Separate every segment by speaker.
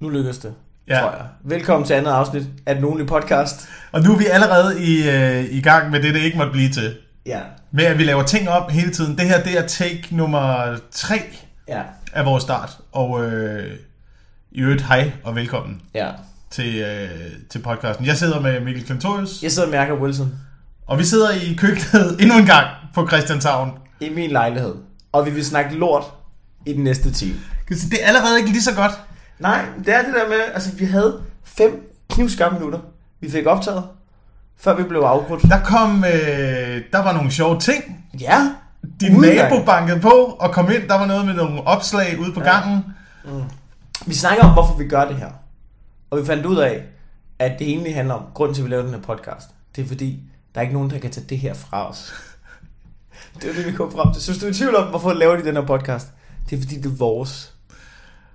Speaker 1: Nu lykkes det,
Speaker 2: Ja.
Speaker 1: tror jeg. Velkommen til andet afsnit af den ugenlige podcast.
Speaker 2: Og nu er vi allerede i, øh, i gang med det, det ikke måtte blive til.
Speaker 1: Ja.
Speaker 2: Med at vi laver ting op hele tiden. Det her, det er take nummer 3
Speaker 1: Ja.
Speaker 2: af vores start. Og øh, i øvrigt, hej og velkommen
Speaker 1: Ja.
Speaker 2: til, øh, til podcasten. Jeg sidder med Mikkel Klentorius,
Speaker 1: Jeg sidder med Jacob Wilson
Speaker 2: og vi sidder i køkkenet endnu en gang på Christianshavn.
Speaker 1: i min lejlighed. Og vi vil snakke lort i den næste time.
Speaker 2: Det er allerede ikke lige så godt.
Speaker 1: Nej, det er det der med, altså vi havde fem knivskarpe minutter, vi fik optaget, før vi blev afbrudt.
Speaker 2: Der kom, øh, der var nogle sjove ting.
Speaker 1: Ja.
Speaker 2: Din
Speaker 1: Udgang.
Speaker 2: nabo bankede på og kom ind. Der var noget med nogle opslag ude på
Speaker 1: Ja.
Speaker 2: gangen.
Speaker 1: Vi snakker om, hvorfor vi gør det her. Og vi fandt ud af, at det egentlig handler om, grunden til, at vi laver den her podcast, det er fordi, der er ikke nogen, der kan tage det her fra os. Det er det, vi kom frem til. Så hvis du er i tvivl om, hvorfor laver de den her podcast, det er fordi, det er vores,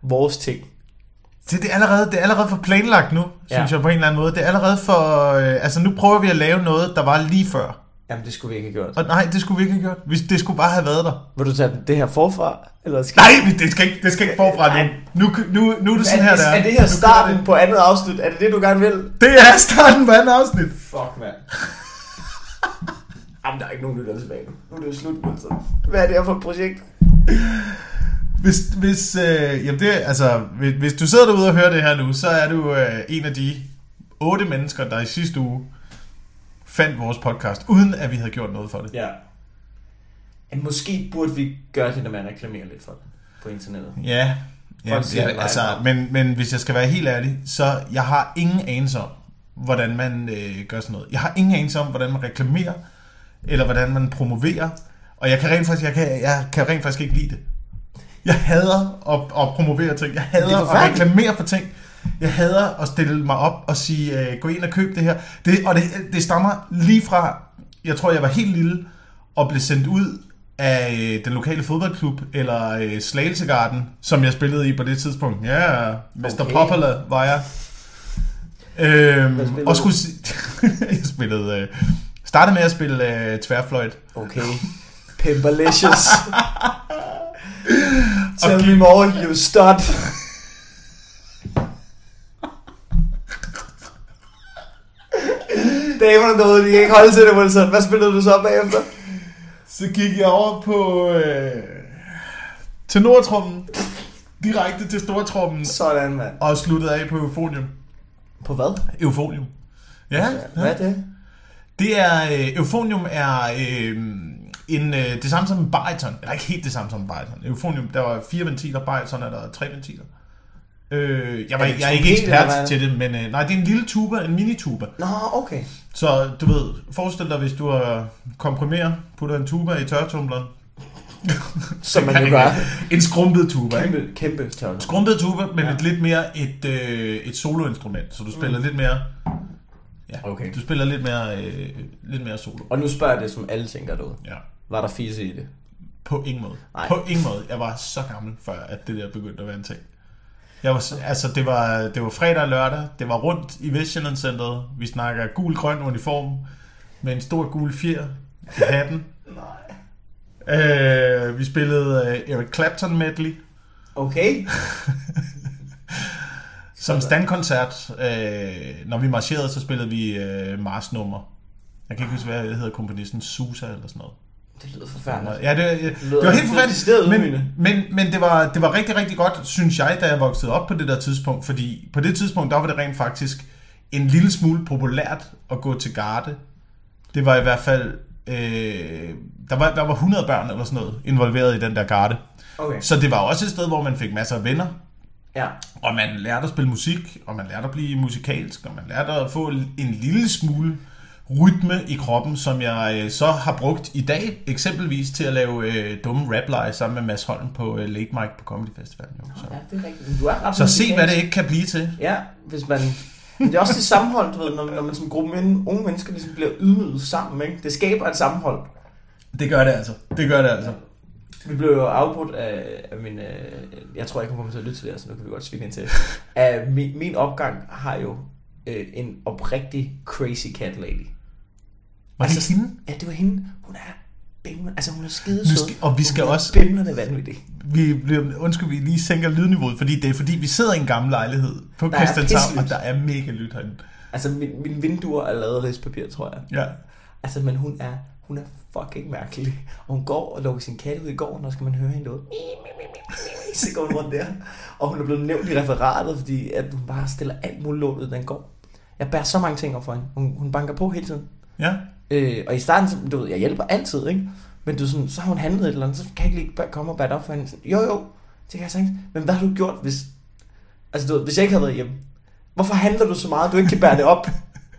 Speaker 1: vores ting.
Speaker 2: Så det er allerede, det er allerede for planlagt nu,
Speaker 1: Ja.
Speaker 2: synes jeg på en eller anden måde. Det er allerede for... Øh, altså nu prøver vi at lave noget, der var lige før.
Speaker 1: Jamen, det skulle vi ikke have gjort.
Speaker 2: Og nej, det skulle vi ikke have gjort. Vi, det skulle bare have været der.
Speaker 1: Vil du tage det her forfra? Eller skal
Speaker 2: Nej, det skal ikke, det skal ikke forfra nu. Nu, nu, nu er det sådan her, der
Speaker 1: er, er det her starten
Speaker 2: det.
Speaker 1: på andet afsnit? Er det det, du gerne vil?
Speaker 2: Det er starten på andet afsnit.
Speaker 1: Fuck, mand. Jamen, der er ikke nogen lytter tilbage nu. Nu er det jo slut, altså. Hvad er det her for et projekt?
Speaker 2: Hvis, hvis, øh, jamen det, altså, hvis, hvis du sidder derude og hører det her nu, så er du øh, en af de otte mennesker, der i sidste uge fandt vores podcast, uden at vi havde gjort noget for det.
Speaker 1: Ja. Men måske burde vi gøre det, når man reklamerer lidt for det på internettet.
Speaker 2: Ja, ja,
Speaker 1: siger
Speaker 2: ja altså, men, men hvis jeg skal være helt ærlig, så jeg har ingen anelse om, hvordan man øh, gør sådan noget. Jeg har ingen anelse om, hvordan man reklamerer, eller hvordan man promoverer, og jeg kan rent faktisk, jeg kan, jeg kan rent faktisk ikke lide det. Jeg hader at, at promovere ting. Jeg
Speaker 1: er
Speaker 2: hader at reklamere for ting. Jeg hader at stille mig op og sige, øh, gå ind og køb det her. Det, og det, det stammer lige fra, jeg tror, jeg var helt lille, og blev sendt ud af øh, den lokale fodboldklub, eller øh, Slagelsegarden, som jeg spillede i på det tidspunkt. Ja, Mr.
Speaker 1: Okay.
Speaker 2: Popular var jeg. Øhm, og skulle jeg spillede, øh, startede med at spille øh, tværfløjt.
Speaker 1: Okay. Pimperlicious. Tell me more, you stud. Damerne derude, de kan ikke holde til det, Wilson. Hvad spillede du så bagefter?
Speaker 2: Så gik jeg over på øh, til Nordtrummen, direkte til Stortrummen,
Speaker 1: Sådan, mand.
Speaker 2: og sluttede af på Eufonium.
Speaker 1: På hvad?
Speaker 2: Eufonium. Ja,
Speaker 1: Hvad er det?
Speaker 2: det er, øh, Eufonium er øh, en, øh, det samme som en bariton. Eller ikke helt det samme som en bariton. Eufonium, der var fire ventiler, bariton er der tre ventiler. Øh, jeg, var,
Speaker 1: Er
Speaker 2: jeg er ikke
Speaker 1: eller er
Speaker 2: ekspert
Speaker 1: det?
Speaker 2: til det, men øh, nej, det er en lille tuba, en mini-tuba.
Speaker 1: Nå, okay.
Speaker 2: Så du ved, forestil dig, hvis du har komprimeret, putter en tuba i tørretumbleren.
Speaker 1: Som man jo gør.
Speaker 2: En skrumpet tuba, ikke?
Speaker 1: Kæmpe, kæmpe tørre.
Speaker 2: Skrumpet tuba, men
Speaker 1: ja.
Speaker 2: et lidt mere et, øh, et soloinstrument, så du spiller mm. lidt mere... Ja,
Speaker 1: Okay.
Speaker 2: du spiller lidt mere, øh, lidt mere solo.
Speaker 1: Og nu spørger jeg det, som alle tænker derude.
Speaker 2: Ja.
Speaker 1: Var der fise i det?
Speaker 2: På ingen måde.
Speaker 1: Nej.
Speaker 2: På ingen måde. Jeg var så gammel, før at det der begyndte at være en ting. Jeg var, altså, det var, det var fredag og lørdag. Det var rundt i Vestjylland Centeret. Vi snakker gul-grøn uniform med en stor gul fjer i hatten.
Speaker 1: Nej.
Speaker 2: Øh, vi spillede øh, Eric Clapton medley
Speaker 1: Okay.
Speaker 2: som standkoncert. Øh, når vi marcherede, så spillede vi øh, marsnummer. Jeg kan ikke huske, hvad det hedder komponisten. Susa eller sådan noget.
Speaker 1: Det lyder forfærdeligt.
Speaker 2: Ja, det, det, det var helt forfærdeligt. Men, men, men det, var, det var rigtig, rigtig godt, synes jeg, da jeg voksede op på det der tidspunkt. Fordi på det tidspunkt, der var det rent faktisk en lille smule populært at gå til garde. Det var i hvert fald... Øh, der, var, der var 100 børn eller sådan noget involveret i den der garde.
Speaker 1: Okay.
Speaker 2: Så det var også et sted, hvor man fik masser af venner.
Speaker 1: Ja.
Speaker 2: Og man lærte at spille musik, og man lærte at blive musikalsk, og man lærte at få en lille smule rytme i kroppen, som jeg øh, så har brugt i dag, eksempelvis til at lave øh, dumme rap sammen med Mads Holm på øh, Late Mike på Comedy Festivalen. Jo. Så,
Speaker 1: Ja, det er rigtigt. Du er ret
Speaker 2: så se, hvad det ikke kan blive til.
Speaker 1: Ja, hvis man... Men det er også det sammenhold, du ved, når, når man som gruppe men, unge mennesker ligesom bliver ydmyget sammen, ikke? Det skaber et sammenhold.
Speaker 2: Det gør det altså. Det gør det altså.
Speaker 1: Vi blev jo afbrudt af, af min... Øh, jeg tror, jeg kommer til at lytte til det, så nu kan vi godt svine ind til. Af min, min opgang har jo øh, en oprigtig crazy cat lady.
Speaker 2: Var det
Speaker 1: Altså,
Speaker 2: hende?
Speaker 1: Ja, det var hende. Hun er bimler, altså hun er skide sød.
Speaker 2: skal- og vi skal
Speaker 1: Hun er
Speaker 2: også-
Speaker 1: Bimlerne vanvittigt.
Speaker 2: Vi undskyld, vi lige sænker lydniveauet, fordi det er fordi, vi sidder i en gammel lejlighed på
Speaker 1: Der er
Speaker 2: Christianshavn, og der er mega lyt herinde.
Speaker 1: Altså, min, mine vinduer er lavet af rispapir, tror jeg.
Speaker 2: Ja.
Speaker 1: Altså, men hun er, hun er fucking mærkelig. Og hun går og lukker sin kat ud i går, når skal man høre hende ud. Så går hun rundt der. Og hun er blevet nævnt i referatet, fordi at hun bare stiller alt muligt lort ud, den går. Jeg bærer så mange ting op for hende. Hun, hun banker på hele tiden.
Speaker 2: Ja.
Speaker 1: Øh, og i starten, så- du ved, jeg hjælper altid, ikke? Men du sådan, så har hun handlet et eller andet, så kan jeg ikke lige komme og bære det op for hende. Sådan, jo, jo, det kan jeg sagtens. Men hvad har du gjort, hvis... Altså, du ved, hvis jeg ikke havde været hjemme? Hvorfor handler du så meget, du ikke kan bære det op?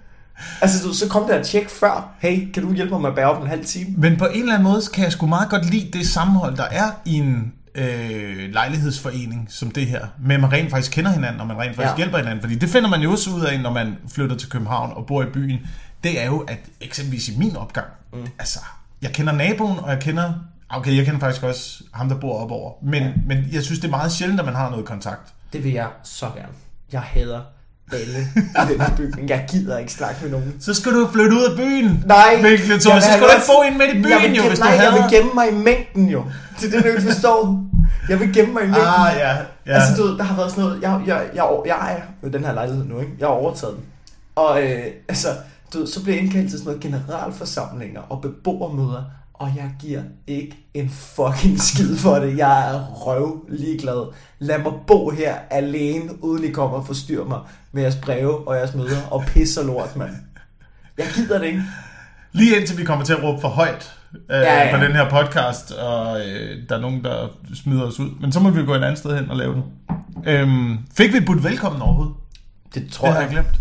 Speaker 1: altså, du, så kom der et tjek før. Hey, kan du hjælpe mig med at bære op en halv time?
Speaker 2: Men på en eller anden måde kan jeg sgu meget godt lide det sammenhold, der er i en øh, lejlighedsforening som det her. Men man rent faktisk kender hinanden, og man rent faktisk
Speaker 1: ja.
Speaker 2: hjælper hinanden. Fordi det finder man jo også ud af, når man flytter til København og bor i byen. Det er jo, at eksempelvis i min opgang, mm. altså, jeg kender naboen, og jeg kender... Okay, jeg kender faktisk også ham, der bor op over. Men,
Speaker 1: Ja.
Speaker 2: men jeg synes, det er meget sjældent, at man har noget kontakt.
Speaker 1: Det vil jeg så gerne. Jeg hader alle i den her bygning. Jeg gider ikke snakke med nogen.
Speaker 2: Så skal du flytte ud af byen.
Speaker 1: Nej,
Speaker 2: Mikkel,
Speaker 1: jeg
Speaker 2: så
Speaker 1: vil
Speaker 2: skal du ikke bo ind midt i
Speaker 1: jeg
Speaker 2: byen,
Speaker 1: vil
Speaker 2: jo, hvis du
Speaker 1: nej,
Speaker 2: havde...
Speaker 1: jeg vil gemme mig i mængden jo. Det er det, du ikke forstår. Jeg vil gemme mig i mængden.
Speaker 2: Ah, ja. ja.
Speaker 1: Altså, du ved, der har været sådan noget, jeg, jeg, jeg, jeg ejer jo den her lejlighed nu, ikke? Jeg har overtaget den. Og øh, altså, du ved, så bliver jeg indkaldt til sådan noget generalforsamlinger og beboermøder, og jeg giver ikke en fucking skid for det. Jeg er røv ligeglad. Lad mig bo her alene, uden I kommer og forstyrrer mig med jeres breve og jeres møder og pisser lort, mand. Jeg gider det ikke.
Speaker 2: Lige indtil vi kommer til at råbe for højt øh,
Speaker 1: Ja,
Speaker 2: ja, på den her podcast, og øh, der er nogen, der smider os ud. Men så må vi gå et andet sted hen og lave den. Øhm, fik vi budt velkommen overhovedet?
Speaker 1: Det tror
Speaker 2: Det har
Speaker 1: jeg.
Speaker 2: jeg glemt.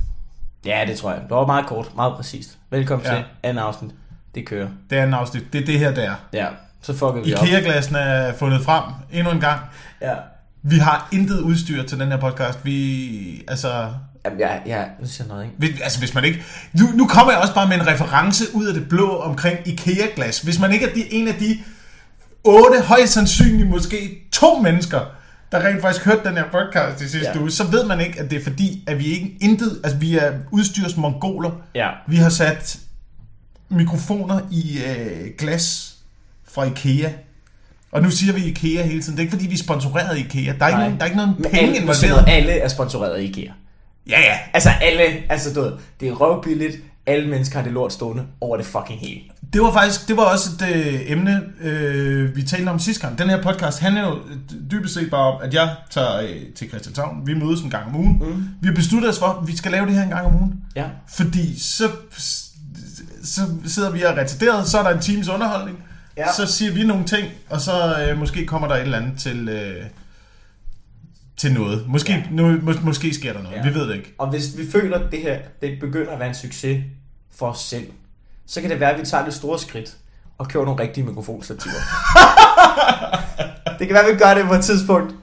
Speaker 1: Ja, det tror jeg. Det var meget kort, meget præcist. Velkommen
Speaker 2: Ja.
Speaker 1: til anden afsnit. Det kører.
Speaker 2: Det er en afsnit. Det er det her, der er.
Speaker 1: Ja, så fucker vi op.
Speaker 2: IKEA-glassen er fundet frem endnu en gang.
Speaker 1: Ja.
Speaker 2: Vi har intet udstyr til den her podcast. Vi, altså,
Speaker 1: Jamen, jeg, jeg, nu siger noget, ikke?
Speaker 2: hvis, altså hvis man ikke... Nu, nu kommer jeg også bare med en reference ud af det blå omkring IKEA-glas. Hvis man ikke er de, en af de otte, højst sandsynligt måske to mennesker, der rent faktisk hørte den her podcast i sidste
Speaker 1: Ja.
Speaker 2: uge, så ved man ikke, at det er fordi, at vi ikke intet... Altså, vi er udstyrsmongoler.
Speaker 1: Ja.
Speaker 2: Vi har sat mikrofoner i øh, glas fra IKEA. Og nu siger vi IKEA hele tiden. Det er ikke fordi, vi er sponsoreret IKEA. Der er, ikke, nogen, der er ikke nogen
Speaker 1: Men
Speaker 2: penge
Speaker 1: alle,
Speaker 2: involveret.
Speaker 1: alle er sponsoreret af IKEA.
Speaker 2: Ja, ja.
Speaker 1: Altså alle, altså du ved, det er røvbilligt. Alle mennesker har det lort stående over det fucking hele.
Speaker 2: Det var faktisk det var også et øh, emne, øh, vi talte om sidste gang. Den her podcast handler jo dybest set bare om, at jeg tager øh, til Christianshavn. Vi mødes en gang om ugen.
Speaker 1: Mm.
Speaker 2: Vi har besluttet os for, at vi skal lave det her en gang om ugen.
Speaker 1: Ja.
Speaker 2: Fordi så, så sidder vi og retarderet, så er der en times underholdning.
Speaker 1: Ja.
Speaker 2: Så siger vi nogle ting, og så øh, måske kommer der et eller andet til, øh, til noget. Måske,
Speaker 1: Ja.
Speaker 2: nu, mås, måske sker der noget,
Speaker 1: ja.
Speaker 2: vi ved det ikke.
Speaker 1: Og hvis vi føler, at det her det begynder at være en succes for os selv, så kan det være, at vi tager det store skridt og køber nogle rigtige mikrofonstativer. det kan være, at vi gør det på et tidspunkt.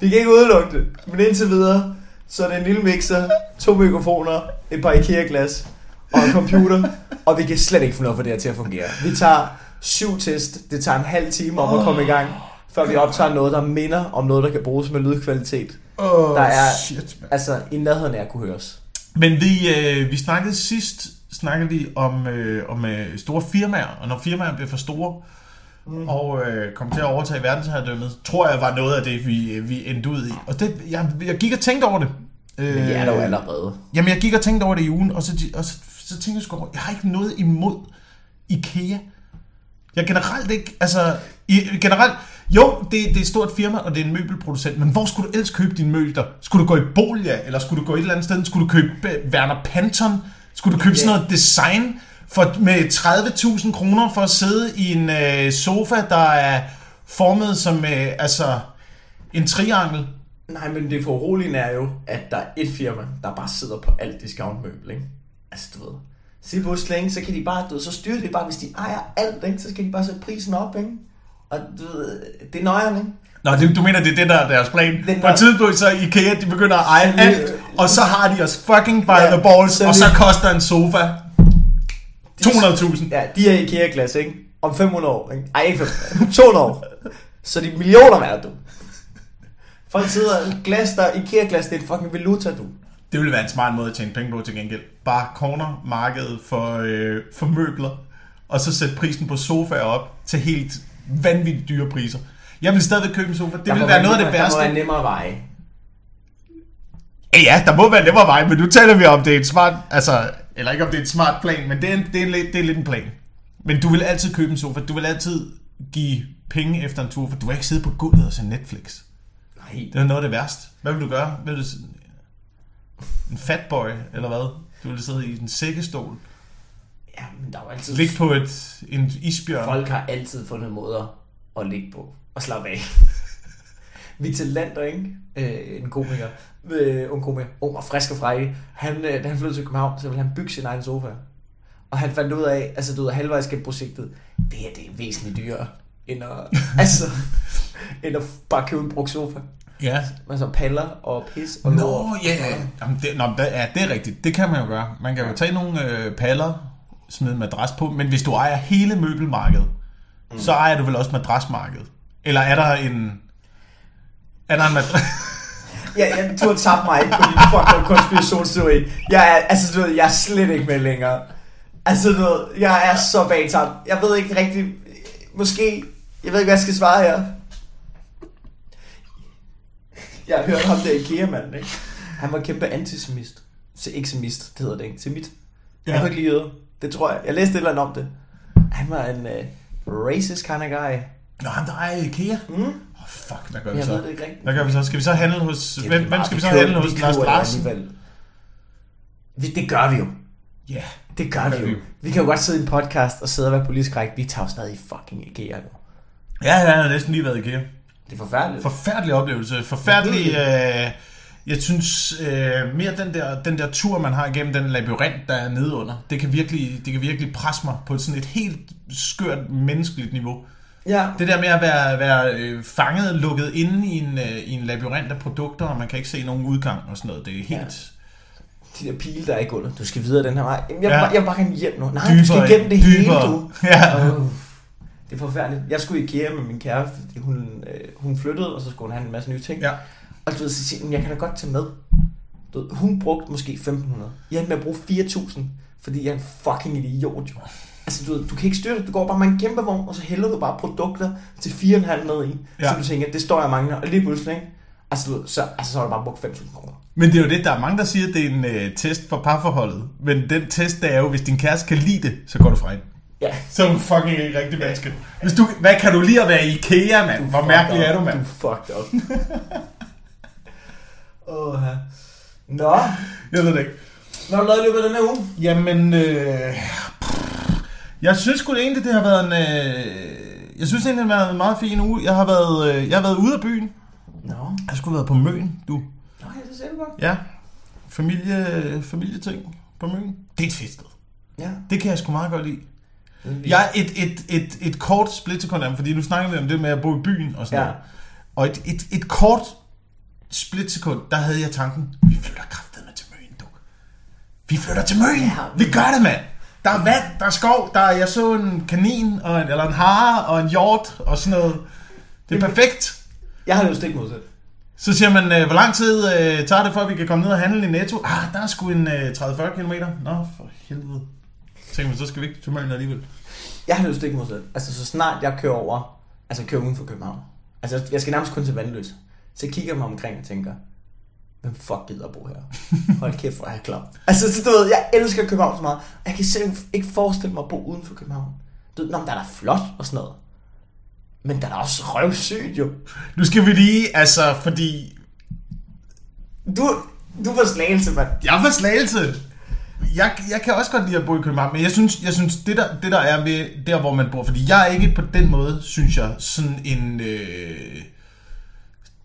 Speaker 1: Vi kan ikke udelukke det, men indtil videre, så er det en lille mixer, to mikrofoner, et par IKEA-glas og en computer, og vi kan slet ikke få noget for det her til at fungere. Vi tager syv test, det tager en halv time om at komme i gang, før vi optager noget, der minder om noget, der kan bruges med lydkvalitet.
Speaker 2: Oh,
Speaker 1: Der er-
Speaker 2: shit, man.
Speaker 1: Altså, i nærheden af at kunne høres.
Speaker 2: Men vi, øh, vi snakkede sidst, snakkede vi om, øh, om øh, store firmaer, og når firmaer bliver for store, mm. og øh, kommer til at overtage verdensherredømmet, tror jeg var noget af det, vi, vi endte ud i. Og det, jeg, jeg gik og tænkte over det. Øh,
Speaker 1: Men det er der jo allerede.
Speaker 2: Jamen, jeg gik og tænkte over det i ugen, og så, og så, så tænkte jeg sgu jeg har ikke noget imod IKEA. Jeg er generelt ikke, altså, i, generelt, jo, det, det er et stort firma, og det er en møbelproducent, men hvor skulle du ellers købe dine møbler? Skulle du gå i Bolia, eller skulle du gå et eller andet sted? Skulle du købe øh, Werner Panton? Skulle du købe sådan noget design for, med 30.000 kroner for at sidde i en øh, sofa, der er formet som, øh, altså, en triangel?
Speaker 1: Nej, men det foruroligende er jo, at der er et firma, der bare sidder på alt discountmøbel, ikke? Altså, du ved. Se på slæng, så kan de bare, du ved, så styrer de bare, hvis de ejer alt, ikke? Så skal de bare sætte prisen op, ikke? Og du ved, det er nøjeren, ikke?
Speaker 2: Nå, du, du mener, det er det, der er deres plan?
Speaker 1: Det er
Speaker 2: På et tidspunkt, så IKEA, de begynder at eje
Speaker 1: Så
Speaker 2: alt, og så har de os fucking by
Speaker 1: Ja,
Speaker 2: the balls,
Speaker 1: så
Speaker 2: og så koster en sofa 200.000.
Speaker 1: Ja, de er IKEA-glas, ikke? Om 500 år, ikke? Ej, ikke 500, 200 år. Så de er millioner værd, du. Folk sidder, glas der, IKEA-glas, det er en fucking valuta, du.
Speaker 2: Det ville være en smart måde at tjene penge på til gengæld. Bare corner markedet for, øh, for møbler. og så sætte prisen på sofaer op til helt vanvittigt dyre priser. Jeg vil stadigvæk købe en sofa. Det
Speaker 1: Der
Speaker 2: vil være noget af det
Speaker 1: nemmere- Der må være
Speaker 2: værste.
Speaker 1: nemmere veje.
Speaker 2: Ja, Ja, der må være nemmere vej, men nu taler vi om, det er et smart, altså, eller ikke om det er et smart plan, men det er, en, det er, en, lidt- det er lidt en plan. Men du vil altid købe en sofa. Du vil altid give penge efter en sofa. Du vil ikke sidde på gulvet og se Netflix.
Speaker 1: Nej,
Speaker 2: Det er noget af det værste. Hvad vil du gøre? Vil du en fatboy, eller hvad? Du vil sidde i en sækkestol.
Speaker 1: ja, men der er jo altid...
Speaker 2: Ligge på et, en isbjørn.
Speaker 1: Folk har altid fundet måder at ligge på og slappe af. Victor Lander, ikke? Øh, en komiker, øh, ung komiker, ung og frisk og frejdig. Han, øh, da han flyttede til København, så ville han bygge sin egen sofa. Og han fandt ud af, altså du ved, halvvejs gennem projektet, det her det er væsentligt dyrere, end at, altså, end at bare købe en brugt sofa.
Speaker 2: Ja.
Speaker 1: Altså paller og pis og
Speaker 2: Nå,
Speaker 1: lort.
Speaker 2: ja, ja. Jamen, det, nå, det, ja, det er rigtigt. Det kan man jo gøre. Man kan jo tage nogle øh, paller, smide en madras på, men hvis du ejer hele møbelmarkedet, mm. så ejer du vel også madrasmarkedet. Eller er der en... Er der en madras...
Speaker 1: Ja, jeg du har tabt mig ikke på din fucking konspirationsteori. Jeg er, altså, du ved, jeg er slet ikke med længere. Altså, du ved, jeg er så bagtabt. Jeg ved ikke rigtig, måske, jeg ved ikke, hvad jeg skal svare her. Jeg har hørt ham der IKEA-manden, ikke? Han var kæmpe antisemist. Så ikke semist, det hedder det ikke. Semit. Ja. Han kunne ikke lide jøder. Det tror jeg. Jeg læste et eller andet om det. Han var en uh, racist kind of guy.
Speaker 2: Nå, ham der ejer IKEA.
Speaker 1: Mm.
Speaker 2: Oh, fuck, hvad gør vi
Speaker 1: Jeg
Speaker 2: så?
Speaker 1: ved det ikke rigtigt.
Speaker 2: Hvad gør vi så? Skal vi så handle hos...
Speaker 1: Det
Speaker 2: Hvem, hvem skal vi så handle hos? Lars
Speaker 1: det
Speaker 2: Larsen?
Speaker 1: Vi- Det gør vi jo.
Speaker 2: Ja.
Speaker 1: Det gør vi jo. Vi kan jo godt sidde i en podcast og sidde og være politisk korrekt. Vi tager jo stadig i fucking IKEA nu.
Speaker 2: Ja, ja, jeg har næsten lige været i IKEA.
Speaker 1: Det er forfærdeligt.
Speaker 2: Forfærdelig oplevelse. Forfærdelig... Øh, jeg synes øh, mere den der, den der tur, man har igennem den labyrint, der er nede under, det kan, virkelig, det kan virkelig presse mig på sådan et helt skørt menneskeligt niveau.
Speaker 1: Ja.
Speaker 2: Det der med at være, være øh, fanget, lukket inde i en, øh, i en labyrint af produkter, og man kan ikke se nogen udgang og sådan noget. Det er helt...
Speaker 1: De der pile, der er i gulvet. Du skal videre den her vej. Jeg,
Speaker 2: Ja.
Speaker 1: ja. jeg vil bare gerne hjem nu. Nej,
Speaker 2: Dybere,
Speaker 1: du skal igennem det hele,
Speaker 2: dybere.
Speaker 1: du.
Speaker 2: Ja.
Speaker 1: Oh. Det er forfærdeligt. Jeg skulle i IKEA med min kæreste, fordi hun, øh, hun flyttede, og så skulle hun have en masse nye ting.
Speaker 2: Ja.
Speaker 1: Og du ved, så siger jeg kan da godt tage med. Du ved, hun brugte måske 1500. Jeg endte med at bruge 4000, fordi jeg er en fucking idiot, jo. Altså, du, du kan ikke styre det. Du går bare med en kæmpe vogn, og så hælder du bare produkter til 4,5 ned i. Ja. Så du tænker, det står jeg mangler. Og lige pludselig, ikke? Altså, du så, altså, så har du bare brugt 5.000 kroner.
Speaker 2: Men det er jo det, der er mange, der siger, at det er en øh, test for parforholdet. Men den test, det er jo, hvis din kæreste kan lide det, så går du fra hende.
Speaker 1: Ja.
Speaker 2: Så er du fucking ikke rigtig menneske. Hvis du, hvad kan du lide at være i IKEA, mand? Hvor mærkelig er du, mand?
Speaker 1: Du fucked up. Åh. Nå,
Speaker 2: Jeg ved det ikke.
Speaker 1: hvad har du lavet i løbet af den her uge?
Speaker 2: Jamen, øh, jeg synes sgu egentlig, det har været en... Øh, jeg synes egentlig, det har været en meget fin uge. Jeg har været, øh, jeg har været ude af byen.
Speaker 1: Nå,
Speaker 2: Jeg har sgu været på Møn, du.
Speaker 1: Nå ja, det ser du godt.
Speaker 2: Ja. Familie, familieting på Møn. Det er et fedt sted.
Speaker 1: Ja.
Speaker 2: Det kan jeg sgu meget godt lide. Jeg er et, et, et, et kort splitsekund af, fordi nu snakker vi om det med at bo i byen og sådan
Speaker 1: Ja.
Speaker 2: noget. Og et, et, et kort splitsekund, der havde jeg tanken, vi flytter kraftedeme til Møn, du. Vi flytter til Møn!
Speaker 1: Ja.
Speaker 2: Vi gør det, mand! Der er vand, der er skov, der er, jeg så en kanin, og en, eller en hare, og en hjort, og sådan noget. Det er perfekt.
Speaker 1: Jeg har det jo stik modsat.
Speaker 2: Så siger man, øh, hvor lang tid øh, tager det, for at vi kan komme ned og handle i Netto? Ah, der er sgu en øh, 30-40 km. Nå, for helvede. Så tænker man, så skal vi ikke til Møn alligevel.
Speaker 1: Jeg har det jo stik modsat. Altså, så snart jeg kører over, altså kører uden for København. Altså, jeg skal nærmest kun til vandløs. Så jeg kigger mig omkring og tænker, hvem fuck gider at bo her? Hold kæft, hvor er jeg klar. Altså, så du ved, jeg elsker København så meget. Jeg kan simpelthen ikke forestille mig at bo uden for København. Du ved, nå, men der er da flot og sådan noget. Men der er da også røvsygt, jo.
Speaker 2: Nu skal vi lige, altså, fordi
Speaker 1: Du, du var slagelse, mand.
Speaker 2: jeg fra Slagelse. Jeg, jeg kan også godt lide at bo i København, men jeg synes, jeg synes det, der, det der er ved der, hvor man bor, fordi jeg er ikke på den måde, synes jeg, sådan en øh,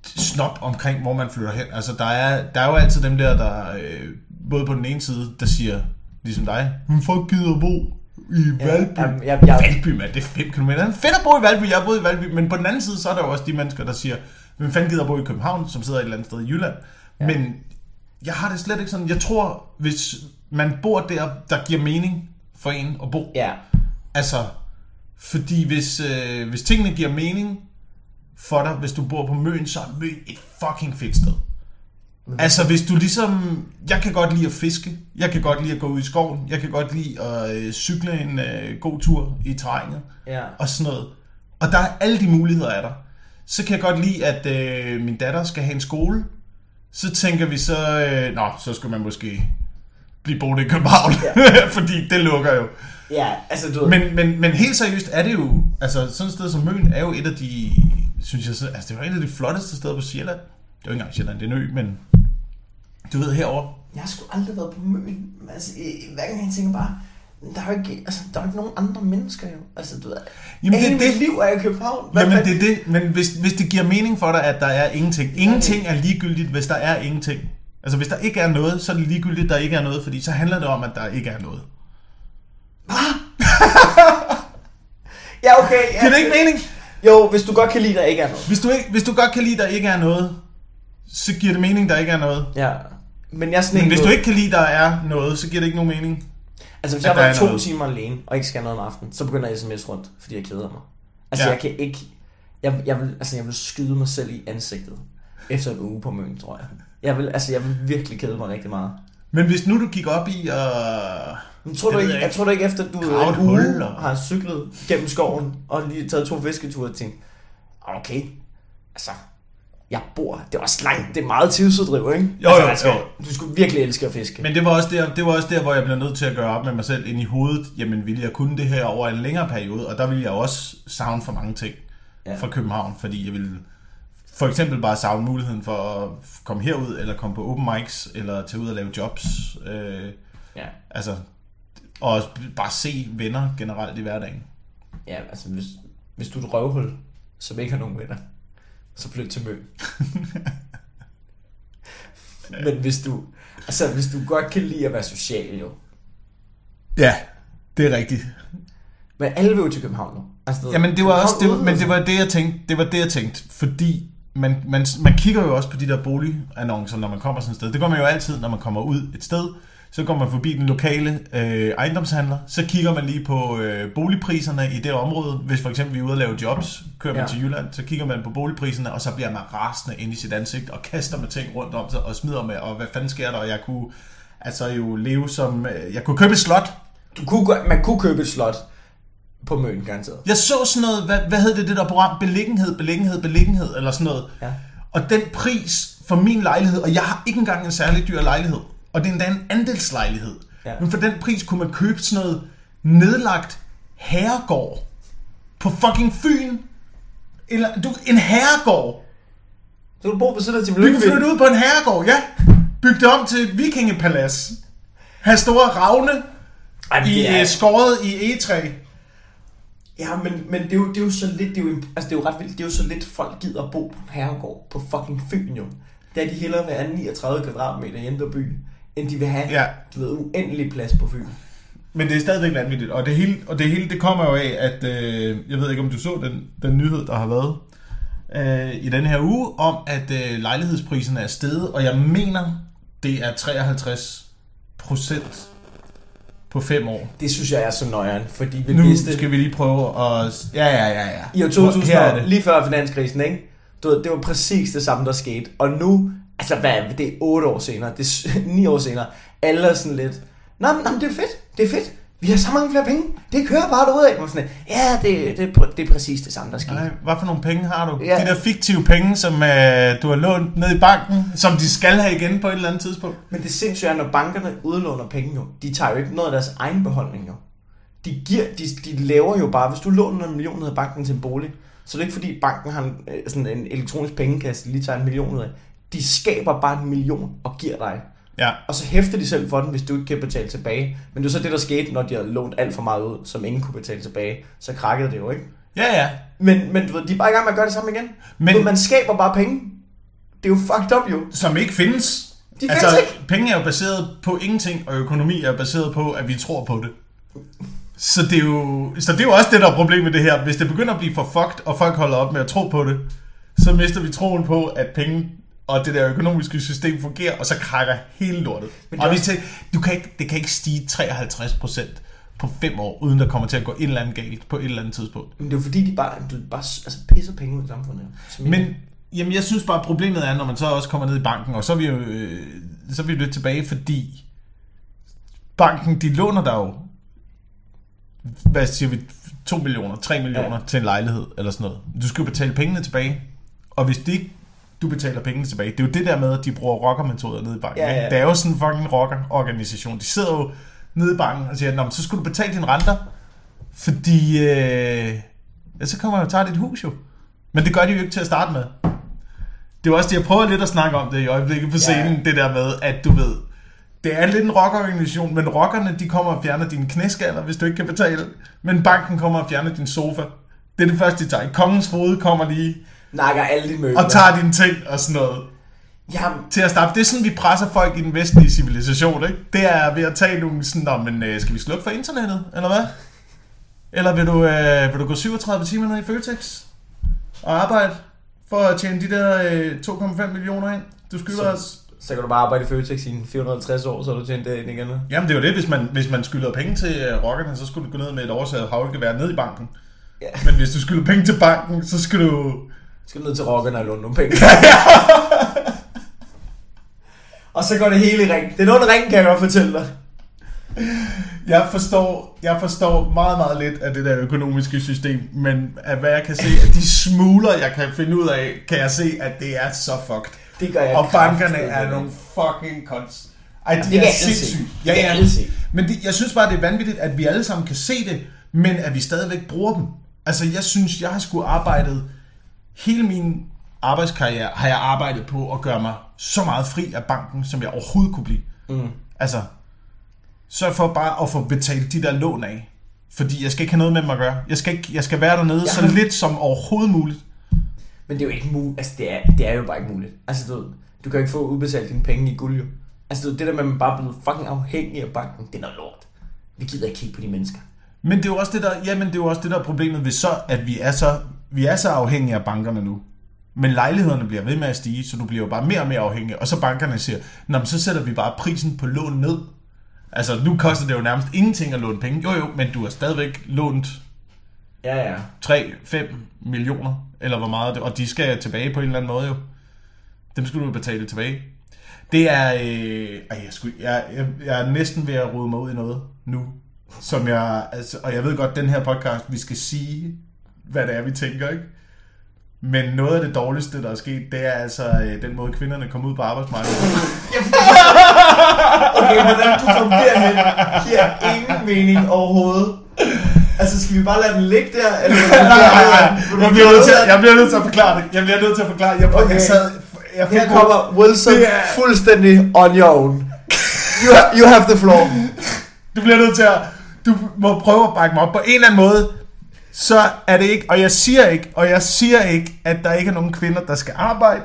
Speaker 2: snop omkring, hvor man flytter hen. Altså, der er, der er jo altid dem der, der øh, både på den ene side, der siger, ligesom dig, men folk gider bo i Valby.
Speaker 1: Jamen, jeg, jeg,
Speaker 2: Valby, mand, det er 5 km. Det er fedt at bo i Valby, jeg har boet i Valby, men på den anden side, så er der jo også de mennesker, der siger, hvem fanden gider bo i København, som sidder et eller andet sted i Jylland. Ja. Men jeg har det slet ikke sådan. Jeg tror, hvis man bor der, der giver mening for en at bo.
Speaker 1: ja,
Speaker 2: Altså, fordi hvis, øh, hvis tingene giver mening for dig, hvis du bor på Møn, så er Møn et fucking fedt sted. Altså, hvis du ligesom... Jeg kan godt lide at fiske. Jeg kan godt lide at gå ud i skoven. Jeg kan godt lide at øh, cykle en øh, god tur i terrænet.
Speaker 1: Ja.
Speaker 2: Og sådan noget. Og der er alle de muligheder af der. Så kan jeg godt lide, at øh, min datter skal have en skole. Så tænker vi så... Øh, nå, så skal man måske blive boende i København. Ja. fordi det lukker jo.
Speaker 1: Ja, altså du
Speaker 2: Men, men, men helt seriøst er det jo... Altså, sådan et sted som Møn er jo et af de... Synes jeg, så- altså, det var et af de flotteste steder på Sjælland. Det er jo ikke engang Sjælland, det er en ø, men... Du ved, herover.
Speaker 1: jeg har sgu aldrig været på Møn. Altså, hver gang jeg tænker bare, der er jo ikke, altså, der er jo ikke nogen andre mennesker jo. Altså, du ved,
Speaker 2: Jamen, det det.
Speaker 1: liv er i København. Hvad
Speaker 2: Jamen, det er det. Men hvis, hvis det giver mening for dig, at der er ingenting. Ingenting er ligegyldigt, hvis der er ingenting. Altså, hvis der ikke er noget, så er det ligegyldigt, at der ikke er noget, fordi så handler det om, at der ikke er noget.
Speaker 1: Ja, okay. Ja.
Speaker 2: Giver det ikke mening?
Speaker 1: Jo, hvis du godt kan lide, der ikke er noget.
Speaker 2: Hvis du, ikke, hvis du godt kan lide, der ikke er noget, så giver det mening, der ikke er noget.
Speaker 1: Ja. Men jeg er sådan
Speaker 2: Men
Speaker 1: en,
Speaker 2: hvis
Speaker 1: du
Speaker 2: du ikke kan lide, der er noget, så giver det ikke nogen mening.
Speaker 1: Altså, hvis jeg var to
Speaker 2: noget.
Speaker 1: timer alene, og ikke skal noget om aftenen, så begynder jeg sms rundt, fordi jeg keder mig. Altså,
Speaker 2: Ja.
Speaker 1: jeg kan ikke... Jeg, jeg, vil, altså, jeg vil skyde mig selv i ansigtet efter en uge på møn, tror jeg. Jeg vil, altså, jeg vil virkelig kede mig rigtig meget.
Speaker 2: Men hvis nu du gik op i at...
Speaker 1: Men tror
Speaker 2: Det
Speaker 1: du ikke,
Speaker 2: jeg
Speaker 1: jeg, tror du ikke, efter du
Speaker 2: et
Speaker 1: en uge har cyklet gennem skoven, og lige taget to fisketure, og tænkt, okay, altså, jeg bor, det er også langt, det er meget tidsuddriv, ikke?
Speaker 2: Jo,
Speaker 1: altså,
Speaker 2: jo,
Speaker 1: skal,
Speaker 2: jo.
Speaker 1: Du skulle virkelig elske at fiske.
Speaker 2: Men det var, også der, det var også der, hvor jeg blev nødt til at gøre op med mig selv ind i hovedet. Jamen, ville jeg kunne det her over en længere periode? Og der ville jeg også savne for mange ting
Speaker 1: ja.
Speaker 2: fra København, fordi jeg ville for eksempel bare savne muligheden for at komme herud, eller komme på open mics, eller tage ud og lave jobs. Øh,
Speaker 1: Ja,
Speaker 2: altså, og bare se venner generelt i hverdagen.
Speaker 1: ja altså, hvis, hvis du er et røvhul, som ikke har nogen venner, så flyt til Møn. Men hvis du, altså, hvis du godt kan lide at være social, jo.
Speaker 2: Ja, det er rigtigt.
Speaker 1: Men alle vil jo til København nu. Altså,
Speaker 2: Jamen det var også det, men det var det jeg tænkte, det var det jeg tænkte, fordi man, man, man kigger jo også på de der boligannoncer, når man kommer sådan et sted. Det gør man jo altid, når man kommer ud et sted. Så går man forbi den lokale øh, ejendomshandler, så kigger man lige på øh, boligpriserne i det område. Hvis for eksempel vi er ude og lave jobs, kører man
Speaker 1: Ja.
Speaker 2: til Jylland, så kigger man på boligpriserne, og så bliver man rasende ind i sit ansigt og kaster med ting rundt om sig og smider med, og hvad fanden sker der? Og jeg kunne altså jo leve som, øh, jeg kunne købe et slot,
Speaker 1: Du kunne, man kunne købe et slot på Møn, garanteret.
Speaker 2: Jeg så sådan noget, hvad, hvad hed det, det der program? Beliggenhed, beliggenhed, beliggenhed, eller sådan noget.
Speaker 1: Ja.
Speaker 2: Og den pris for min lejlighed, og jeg har ikke engang en særlig dyr lejlighed, og det er endda en andelslejlighed.
Speaker 1: Ja.
Speaker 2: Men for den pris kunne man købe sådan noget nedlagt herregård på fucking Fyn. Eller du, en herregård.
Speaker 1: Så du bor på af til
Speaker 2: Du kan flytte ud på en herregård, ja. Bygge det om til et vikingepalads. Ha' store ravne
Speaker 1: Ej,
Speaker 2: i, er...
Speaker 1: er,
Speaker 2: skåret i egetræ.
Speaker 1: ja, men, men det, er jo, det er jo så lidt, det er jo, altså det er jo ret vildt, det er jo så lidt folk gider at bo på en herregård på fucking Fyn jo. Der de hellere vil have 39 kvadratmeter i Indre By, end de vil have,
Speaker 2: Ja.
Speaker 1: du ved, uendelig plads på Fyn.
Speaker 2: Men det er stadigvæk vanvittigt, og det hele, og det hele det kommer jo af, at øh, jeg ved ikke, om du så den, den nyhed, der har været øh, i den her uge, om at øh, lejlighedspriserne er steget, og jeg mener, det er 53 procent på fem år.
Speaker 1: Det synes jeg er så nøjeren, fordi vi
Speaker 2: Nu
Speaker 1: vidste
Speaker 2: skal vi lige prøve at... Ja, ja, ja, ja.
Speaker 1: i år 2000,
Speaker 2: Her er det.
Speaker 1: lige før finanskrisen, ikke? Du ved, det var præcis det samme, der skete. Og nu, altså hvad, er det? det er 8 år senere, det er 9 år senere, alle er sådan lidt, nå, men det er fedt, det er fedt. Vi har så mange flere penge. Det kører bare derudad. Og sådan, ja, det, det, er det er præcis det samme, der sker.
Speaker 2: Nej, hvad for nogle penge har du?
Speaker 1: Ja.
Speaker 2: De der fiktive penge, som øh, du har lånt ned i banken, som de skal have igen på et eller andet tidspunkt.
Speaker 1: Men det sindssyge er, når bankerne udlåner penge jo, de tager jo ikke noget af deres egen beholdning jo. De, giver, de, de laver jo bare, hvis du låner en million af banken til en bolig, så er det ikke fordi banken har en, øh, sådan en elektronisk pengekasse, de lige tager en million ud af. De skaber bare en million og giver dig.
Speaker 2: Ja,
Speaker 1: Og så hæfter de selv for den, hvis du ikke kan betale tilbage. Men det er så det, der skete, når de har lånt alt for meget ud, som ingen kunne betale tilbage. Så krakkede det jo, ikke?
Speaker 2: ja, ja.
Speaker 1: Men, men du ved, de er bare i gang med at gøre det samme igen.
Speaker 2: Men-
Speaker 1: ved, man skaber bare penge. Det er jo fucked up jo.
Speaker 2: Som ikke findes.
Speaker 1: De
Speaker 2: altså,
Speaker 1: findes ikke.
Speaker 2: penge er jo baseret på ingenting, og økonomi er baseret på, at vi tror på det. Så det, er jo, så det er jo også det, der er problemet med det her. Hvis det begynder at blive for fucked, og folk holder op med at tro på det, så mister vi troen på, at penge og det der økonomiske system fungerer, og så krakker hele lortet.
Speaker 1: Men det
Speaker 2: Og
Speaker 1: også-
Speaker 2: tænker, du kan ikke, det kan ikke stige 53 procent på fem år, uden der kommer til at gå et eller andet galt på et eller andet tidspunkt.
Speaker 1: Men det er jo fordi, de bare, du bare altså, pisser penge ud i samfundet.
Speaker 2: Men Jamen, jeg synes bare, problemet er, når man så også kommer ned i banken, og så er vi jo øh, så er vi jo lidt tilbage, fordi banken, de låner dig jo, hvad siger vi, 2 millioner, 3 millioner ja. til en lejlighed, eller sådan noget. Du skal jo betale pengene tilbage, og hvis det ikke du betaler pengene tilbage. Det er jo det der med, at de bruger rockermetoder nede i banken.
Speaker 1: Ja,
Speaker 2: ikke?
Speaker 1: ja.
Speaker 2: Det er jo sådan en fucking rockerorganisation. De sidder jo nede i banken og siger, Nå, men så skulle du betale dine renter, fordi øh, ja, så kommer jeg jo tage dit hus jo. Men det gør de jo ikke til at starte med. Det er også det, jeg prøver lidt at snakke om det i øjeblikket på scenen,
Speaker 1: Ja.
Speaker 2: det der med, at du ved, det er lidt en rockerorganisation, men rockerne, de kommer og fjerner dine knæskaller, hvis du ikke kan betale. Men banken kommer og fjerner din sofa. Det er det første, de tager. Kongens fod kommer lige
Speaker 1: Nakker alle dine møbler.
Speaker 2: og tager dine ting og sådan noget
Speaker 1: Jamen,
Speaker 2: til at starte. Det er sådan, vi presser folk i den vestlige civilisation, ikke? Det er ved at tage nogle sådan, Nå, men øh, skal vi slukke for internettet, eller hvad? Eller vil du, øh, vil du gå 37 timer ned i Føtex og arbejde for at tjene de der øh, 2,5 millioner ind? Du skylder os.
Speaker 1: så kan du bare arbejde i Føtex i 450 år, så har du tjent det ind igen.
Speaker 2: Jamen det er jo det, hvis man, hvis man skylder penge til øh, rockerne, så skulle du gå ned med et oversaget havlgevær ned i banken.
Speaker 1: Ja.
Speaker 2: Men hvis du skylder penge til banken, så skal du...
Speaker 1: Skal ned til rockerne og låne nogle penge. og så går det hele i ring. Det er noget ring, kan jeg godt fortælle dig.
Speaker 2: Jeg forstår, jeg forstår meget, meget lidt af det der økonomiske system, men af hvad jeg kan se, af de smuler, jeg kan finde ud af, kan jeg se, at det er så fucked.
Speaker 1: Det gør jeg
Speaker 2: Og bankerne er nogle fucking cons. Ej, de
Speaker 1: det kan
Speaker 2: er sindssyge.
Speaker 1: Alle se.
Speaker 2: Men det, jeg synes bare, det er vanvittigt, at vi alle sammen kan se det, men at vi stadigvæk bruger dem. Altså, jeg synes, jeg har sgu arbejdet hele min arbejdskarriere, har jeg arbejdet på at gøre mig så meget fri af banken, som jeg overhovedet kunne blive.
Speaker 1: Mm.
Speaker 2: Altså, sørg for bare at få betalt de der lån af. Fordi jeg skal ikke have noget med dem at gøre. Jeg skal, ikke, jeg skal være dernede
Speaker 1: Jeg
Speaker 2: så lidt som overhovedet muligt.
Speaker 1: Men det er jo ikke muligt. Altså, det er, det er jo bare ikke muligt. Altså, du, du kan ikke få udbetalt dine penge i guld, jo. Altså, det der med, at man bare er blevet fucking afhængig af banken, det er noget lort. Vi gider ikke kigge på de mennesker.
Speaker 2: Men det er jo også det der, ja, men det er jo også det der er problemet ved så, at vi er så, vi er så afhængige af bankerne nu. Men lejlighederne bliver ved med at stige, så du bliver jo bare mere og mere afhængig. Og så bankerne siger, Nå, men så sætter vi bare prisen på lån ned. Altså, nu koster det jo nærmest ingenting at låne penge. Jo, jo, men du har stadigvæk lånt
Speaker 1: Ja, ja.
Speaker 2: 3-5 millioner, eller hvor meget det, og de skal tilbage på en eller anden måde jo. Dem skal du betale tilbage. Det er, øh, ej, jeg, skulle, jeg, jeg, jeg er næsten ved at rode mig ud i noget nu, som jeg, altså, og jeg ved godt, den her podcast, vi skal sige, hvad det er, vi tænker, ikke? Men noget af det dårligste, der er sket, det er altså øh, den måde, kvinderne kommer ud på arbejdsmarkedet.
Speaker 1: Okay, hvordan du kom derhen, giver ingen mening overhovedet. Altså, skal vi bare lade den ligge der? Eller,
Speaker 2: nej, nej, nej. Jeg bliver, nødt til, jeg bliver nødt til at forklare det. Jeg bliver nødt til at forklare. Jeg, okay. Jeg sad... Jeg
Speaker 1: Her kommer Wilson
Speaker 2: Det er-
Speaker 1: fuldstændig on your own. You, you have the floor.
Speaker 2: Du bliver nødt til at... Du må prøve at bakke mig op på en eller anden måde. Så er det ikke... Og jeg siger ikke, og jeg siger ikke, at der ikke er nogen kvinder, der skal arbejde.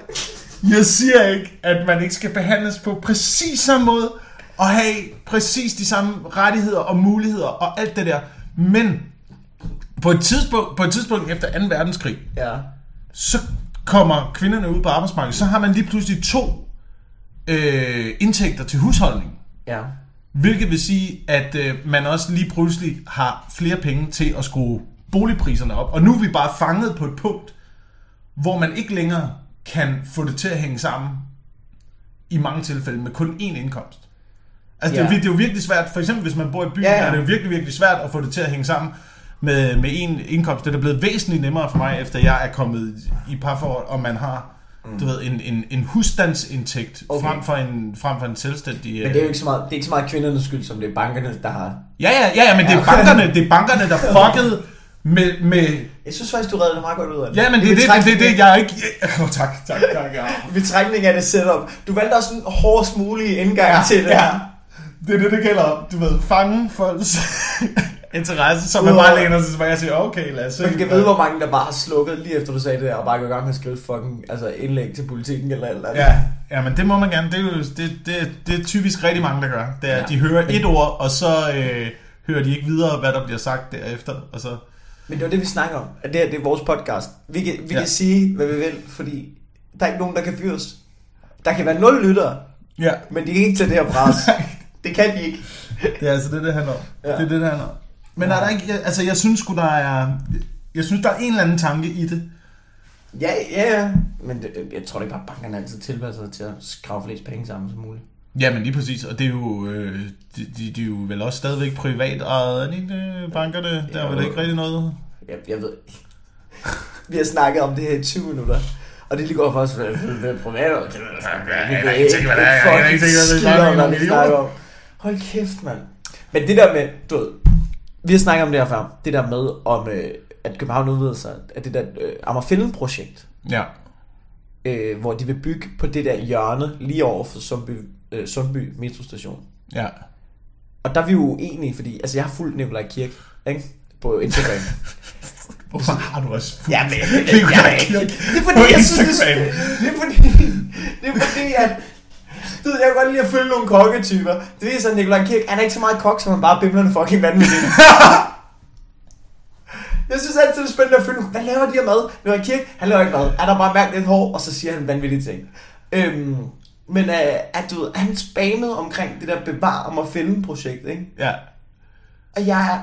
Speaker 2: Jeg siger ikke, at man ikke skal behandles på præcis samme måde. Og have præcis de samme rettigheder og muligheder og alt det der. Men på et tidspunkt, på et tidspunkt efter 2. verdenskrig,
Speaker 1: Ja.
Speaker 2: så kommer kvinderne ud på arbejdsmarkedet. Så har man lige pludselig to øh, indtægter til husholdningen.
Speaker 1: Ja.
Speaker 2: Hvilket vil sige, at øh, man også lige pludselig har flere penge til at skrue boligpriserne op. Og nu er vi bare fanget på et punkt, hvor man ikke længere kan få det til at hænge sammen i mange tilfælde med kun én indkomst. Altså det, er,
Speaker 1: Ja.
Speaker 2: jo vir- det er jo virkelig svært, for eksempel hvis man bor i byen,
Speaker 1: Ja,
Speaker 2: ja, er det jo virkelig, virkelig svært at få det til at hænge sammen med, med én indkomst. Det er blevet væsentligt nemmere for mig, efter jeg er kommet i parforhold, og man har du ved, en, en, en husstandsindtægt
Speaker 1: Okay.
Speaker 2: frem, for en, frem for en selvstændig...
Speaker 1: Men det er jo ikke så meget, det er ikke så meget kvindernes skyld, som det er bankerne, der har...
Speaker 2: Ja, ja, ja, ja men det er bankerne, det er bankerne der fuckede med, med...
Speaker 1: Jeg synes faktisk, du redder det meget godt ud af det.
Speaker 2: Ja, men det er det, det, det, det, jeg er ikke... Åh, oh, tak, tak, tak, ja.
Speaker 1: Betrækning af det setup. Du valgte også en hårdest mulig indgang
Speaker 2: ja,
Speaker 1: til det.
Speaker 2: Ja, det er det, det gælder. Du ved, fange folks interesse, så man bare læner sig tilbage og siger, okay, lad os se.
Speaker 1: Man kan vide, hvor mange der bare har slukket lige efter du sagde det der, og bare går i gang med at skrive fucking altså indlæg til politikken eller eller andet.
Speaker 2: Ja, ja, men det må man gerne. Det er, jo, det, det, det er typisk rigtig mange, der gør. Det er,
Speaker 1: ja.
Speaker 2: de hører et ord, og så øh, hører de ikke videre, hvad der bliver sagt derefter. Og så...
Speaker 1: Men det var det, vi snakker om. At det her, det er vores podcast. Vi kan, vi
Speaker 2: Ja.
Speaker 1: kan sige, hvad vi vil, fordi der er ikke nogen, der kan fyres. Der kan være nul lyttere,
Speaker 2: Ja,
Speaker 1: men de kan ikke tage det her os. det kan de ikke.
Speaker 2: Det er altså det, det handler om.
Speaker 1: Ja.
Speaker 2: Ja. Det er det, det handler om. Men er der ikke, altså jeg synes sgu, der er, jeg synes, der er en eller anden tanke i det,
Speaker 1: Ja, ja, ja. Men det, jeg tror ikke bare, bankerne altid tilpasser sig til at skrave flest penge sammen som muligt.
Speaker 2: Ja, men lige præcis. Og det er jo, øh, de, de, de er jo vel også stadigvæk privat ejet, er ikke det, bankerne? Der er
Speaker 1: Jo.
Speaker 2: vel ikke rigtig noget?
Speaker 1: Jeg, jeg ved ikke. Vi har snakket om det her i 20 minutter. Og det lige går for os, det er privat. og det sgu ikke.
Speaker 2: Tænke, hvad det er. Jeg kan ikke tænke, hvad det er. er.
Speaker 1: Hold kæft, mand. Men det der med, du ved, vi har snakket om det her før. Det der med, om øh, at København udvider sig, at det der øh, Amagerfælden-projekt,
Speaker 2: Ja.
Speaker 1: øh, hvor de vil bygge på det der hjørne lige over for Sundby, øh, Sundby metrostation.
Speaker 2: Ja.
Speaker 1: Og der er vi jo uenige, fordi altså, jeg har fulgt Nikolaj Kirk ikke? på Instagram.
Speaker 2: Hvorfor har du også fulgt
Speaker 1: Ja, men
Speaker 2: Nikolaj
Speaker 1: jeg,
Speaker 2: Kirk
Speaker 1: det er
Speaker 2: på
Speaker 1: fordi, jeg synes, det,
Speaker 2: Instagram?
Speaker 1: det er fordi, det er fordi, at du ved, jeg kan godt lide at følge nogle kokketyper. Det viser, at Nikolaj Kirk, han er ikke så meget kok, som han bare er bimlerne fucking vanvittig. Jeg synes altid, det er spændende at følge, hvad laver de her mad? Nikolaj Kirk, han laver ikke mad. Han har bare mærket lidt hår, og så siger han vanvittige ting. Øhm, men øh, at du ved, han spammede omkring det der bevar om at fælde projekt, ikke?
Speaker 2: Ja.
Speaker 1: Og jeg,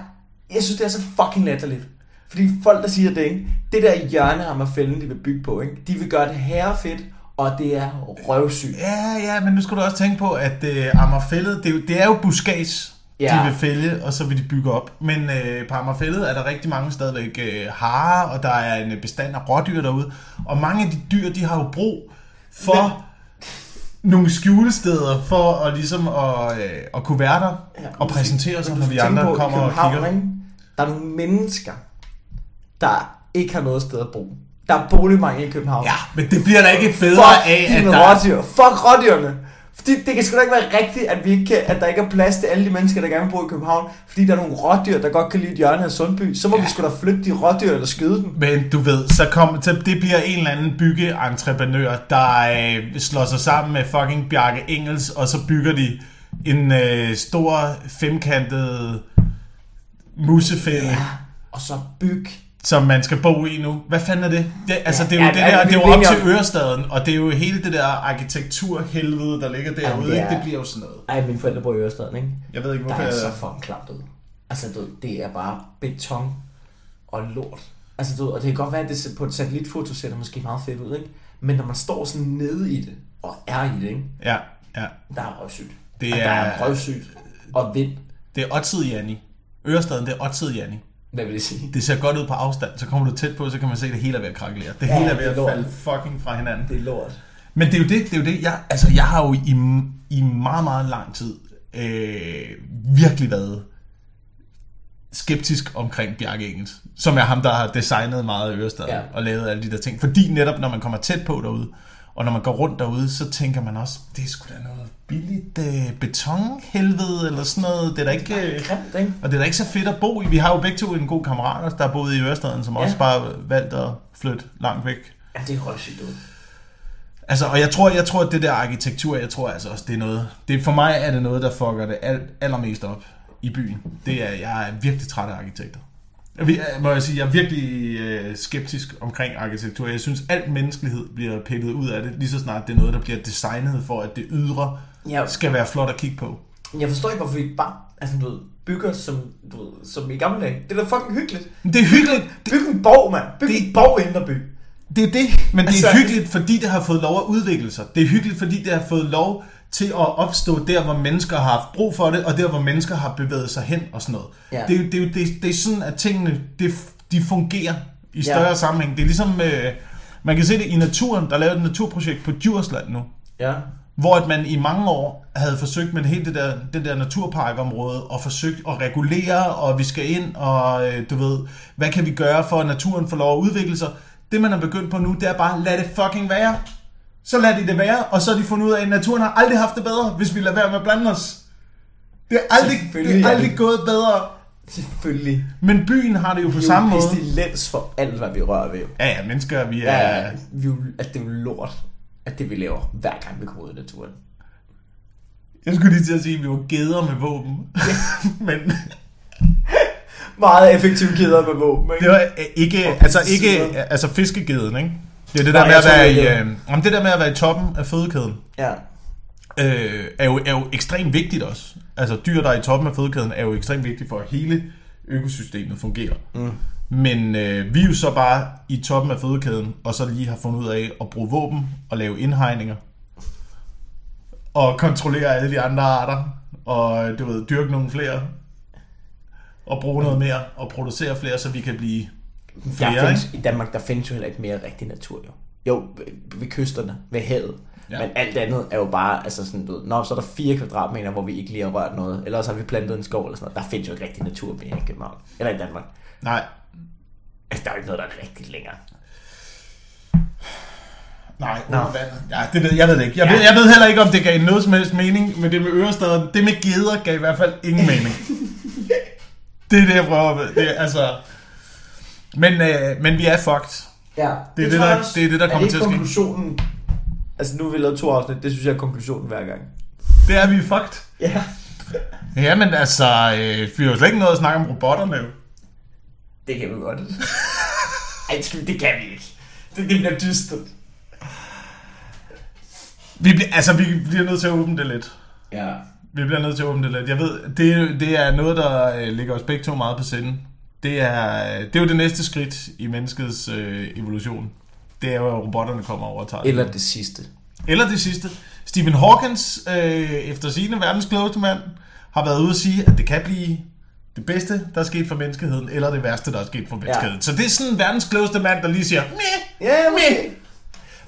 Speaker 1: jeg synes, det er så fucking latterligt. Fordi folk, der siger det, ikke? det der hjørne af fælden, de vil bygge på, ikke? de vil gøre det herrefedt, og det er røvsygt.
Speaker 2: Ja, ja, men nu skal du også tænke på, at øh, Amagerfællet, det, er jo- det er jo buskads,
Speaker 1: Ja.
Speaker 2: de vil fælde, og så vil de bygge op. Men øh, på Amagerfællet er der rigtig mange stadigvæk øh, harer, og der er en bestand af rådyr derude. Og mange af de dyr, de har jo brug for nogle skjulesteder for at, ligesom at, øh, at kunne være der
Speaker 1: Ja,
Speaker 2: og præsentere sig, når vi andre
Speaker 1: på,
Speaker 2: kommer og kigger.
Speaker 1: Ikke? Der er nogle mennesker, der ikke har noget sted at bo. Der er boligmangel i København.
Speaker 2: Ja, men det bliver da ikke bedre
Speaker 1: Fuck
Speaker 2: af, at der er
Speaker 1: rådyr. Fuck rådyrene. Fordi det kan sgu da ikke være rigtigt, at, vi ikke kan, at der ikke er plads til alle de mennesker, der gerne vil bo i København. Fordi der er nogle rådyr, der godt kan lide et hjørne af Sundby. Så må ja. vi sgu da flytte de rådyr eller skyde dem.
Speaker 2: Men du ved, så, kom, så det bliver en eller anden byggeentreprenør, der øh, slår sig sammen med fucking Bjarke Engels, og så bygger de en øh, stor femkantet musefælde. Ja.
Speaker 1: Og så byg.
Speaker 2: Som man skal bo i nu. Hvad fanden er det? det altså, det er jo,
Speaker 1: Ja,
Speaker 2: det,
Speaker 1: ja,
Speaker 2: der, det er jo
Speaker 1: er
Speaker 2: op til Ørestaden, og det er jo hele det der arkitekturhelvede, der ligger derude.
Speaker 1: det
Speaker 2: Ja,
Speaker 1: er-
Speaker 2: det, det bliver jo sådan noget.
Speaker 1: Ej, mine forældre bor i Ørestaden, ikke?
Speaker 2: Jeg ved ikke,
Speaker 1: Der
Speaker 2: hvorfor
Speaker 1: er så
Speaker 2: jeg...
Speaker 1: fucking klamt ud. Altså, du, det er bare beton og lort. Altså, du, og det kan godt være, at det på et satellitfoto ser det måske meget fedt ud, ikke? Men når man står sådan nede i det, og er i det, ikke?
Speaker 2: Ja, ja.
Speaker 1: Der er røvsygt.
Speaker 2: Det
Speaker 1: Og Der
Speaker 2: er-
Speaker 1: er røvsygt. Og vind.
Speaker 2: Det er Otted Janni. Ørestaden, det er Otted Janni.
Speaker 1: Hvad vil det sige?
Speaker 2: Det ser godt ud på afstand, så kommer du tæt på, så kan man se, at det hele er ved at krakelere. Det
Speaker 1: Ja,
Speaker 2: hele er ved
Speaker 1: er
Speaker 2: at
Speaker 1: lort.
Speaker 2: falde fucking fra hinanden.
Speaker 1: Det er lort.
Speaker 2: Men det er jo det, det er jo det. Jeg, altså, jeg har jo i, i meget, meget lang tid øh, virkelig været skeptisk omkring Bjarke Engels, som er ham, der har designet meget af Ørestaden
Speaker 1: Ja.
Speaker 2: ja. og lavet alle de der ting. Fordi netop, når man kommer tæt på derude, og når man går rundt derude, så tænker man også, det er sgu da noget billigt øh, betonhelvede, eller sådan noget. Det er da ikke... Øh,
Speaker 1: Grimt, ikke?
Speaker 2: og det er da ikke så fedt at bo i. Vi har jo begge to en god kammerat, der boet i Ørestaden, som
Speaker 1: Ja.
Speaker 2: også bare valgt at flytte langt væk.
Speaker 1: Ja, det er røvsygt ud.
Speaker 2: Altså, og jeg tror, jeg tror, at det der arkitektur, jeg tror altså også, det er noget... Det, for mig er det noget, der fucker det alt, allermest op i byen. Det er, jeg er virkelig træt af arkitekter. Jeg, vil- må jeg sige, jeg er virkelig øh, skeptisk omkring arkitektur. Jeg synes, alt menneskelighed bliver pillet ud af det, lige så snart det er noget, der bliver designet for, at det ydre
Speaker 1: Ja,
Speaker 2: skal være flot at kigge på.
Speaker 1: jeg forstår ikke, hvorfor vi bare altså, du ved, bygger som, du ved, som i gamle dage. Det er da fucking hyggeligt.
Speaker 2: Men det er hyggeligt.
Speaker 1: Byg en borg, mand. Byg
Speaker 2: Det-
Speaker 1: en borg i Indreby.
Speaker 2: Det er det, men det
Speaker 1: Altså-
Speaker 2: er hyggeligt, fordi det har fået lov at udvikle sig. Det er hyggeligt, fordi det har fået lov til at opstå der, hvor mennesker har haft brug for det, og der, hvor mennesker har bevæget sig hen og sådan noget.
Speaker 1: Ja.
Speaker 2: Det, er, det, det, det er sådan, at tingene det, de fungerer i større
Speaker 1: Ja.
Speaker 2: sammenhæng. Det er ligesom, øh, man kan se det i naturen, der er lavet et naturprojekt på Djursland nu,
Speaker 1: Ja.
Speaker 2: hvor at man i mange år havde forsøgt med hele det der, den der naturparkområde og forsøgt at regulere, og vi skal ind, og øh, du ved, hvad kan vi gøre for, at naturen får lov at udvikle sig. Det man er begyndt på nu, det er bare, lad det fucking være. Så lad de det være, og så har de fundet ud af, at naturen har aldrig haft det bedre, hvis vi lader være med at blande os. Det er aldrig, det er
Speaker 1: er
Speaker 2: aldrig gået bedre.
Speaker 1: Selvfølgelig.
Speaker 2: Men byen har det jo på samme måde.
Speaker 1: pestilens for alt, hvad vi rører ved.
Speaker 2: Ja, ja, mennesker, vi er...
Speaker 1: Ja, ja. Vi, er at det er jo lort, at det vi laver, hver gang vi kommer ud i naturen.
Speaker 2: Jeg skulle lige til at sige, at vi var geder med våben. Men
Speaker 1: Meget effektive kæder med våben, ikke?
Speaker 2: det var øh, ikke, altså ikke, altså fiskegeden, ikke? Det er det
Speaker 1: Nej,
Speaker 2: der med
Speaker 1: jeg
Speaker 2: at være i, øh, om det der med at være i toppen af fødekæden,
Speaker 1: Ja.
Speaker 2: øh, er, jo, er jo ekstremt vigtigt også. Altså dyr, der er i toppen af fødekæden, er jo ekstremt vigtigt for hele økosystemet fungerer.
Speaker 1: Mm.
Speaker 2: Men øh, vi er jo så bare i toppen af fødekæden, og så lige har fundet ud af at bruge våben og lave indhegninger. Og kontrollere alle de andre arter. Og du ved, dyrke nogle flere. Og bruge noget mere. Og producere flere, så vi kan blive flere.
Speaker 1: Der findes? I Danmark, der findes jo heller ikke mere rigtig natur, jo. Jo, ved- ved kysterne, ved havet.
Speaker 2: Ja.
Speaker 1: Men alt andet er jo bare, altså sådan, du ved, nå, så er der fire kvadratmeter, hvor vi ikke lige har rørt noget. Eller så har vi plantet en skov eller sådan noget. Der findes jo ikke rigtig natur mere i København. Eller i Danmark.
Speaker 2: Nej,
Speaker 1: Altså, der er jo ikke noget, der er rigtigt længere.
Speaker 2: Nej, vandet. Ja, det ved, jeg ved det ikke. Jeg,
Speaker 1: Ja.
Speaker 2: ved, jeg ved heller ikke, om det gav noget som helst mening, men det med Ørestaden, det med geder gav i hvert fald ingen mening. det er det, jeg prøver med. Det er, altså... Men, øh, men vi er fucked.
Speaker 1: Ja,
Speaker 2: Det er det, der- det er det, der kommer til at ske.
Speaker 1: konklusionen? Altså, nu har vi lavet to afsnit. Det synes jeg er konklusionen hver gang.
Speaker 2: Det er vi fucked.
Speaker 1: Ja.
Speaker 2: Jamen altså, øh, vi har jo slet ikke noget at snakke om robotterne. jo.
Speaker 1: Det kan vi godt. Ej, det kan vi ikke. Det, det bliver dystert.
Speaker 2: Vi, bliver- altså, vi bliver nødt til at åbne det lidt.
Speaker 1: Ja.
Speaker 2: Vi bliver nødt til at åbne det lidt. Jeg ved, det, det er noget, der øh, ligger os begge to meget på sinde. Det er, det er jo det næste skridt i menneskets øh, evolution. Det er jo, at robotterne kommer over og tager.
Speaker 1: Eller det sidste.
Speaker 2: Eller det sidste. Stephen Hawkins, øh, efter sine verdens klogeste mand, har været ude at sige, at det kan blive det bedste, der er sket for menneskeheden, eller det værste, der er sket for menneskeheden. Ja. Så det er sådan verdens klogeste mand, der lige siger, Meh,
Speaker 1: Ja.
Speaker 2: Jeg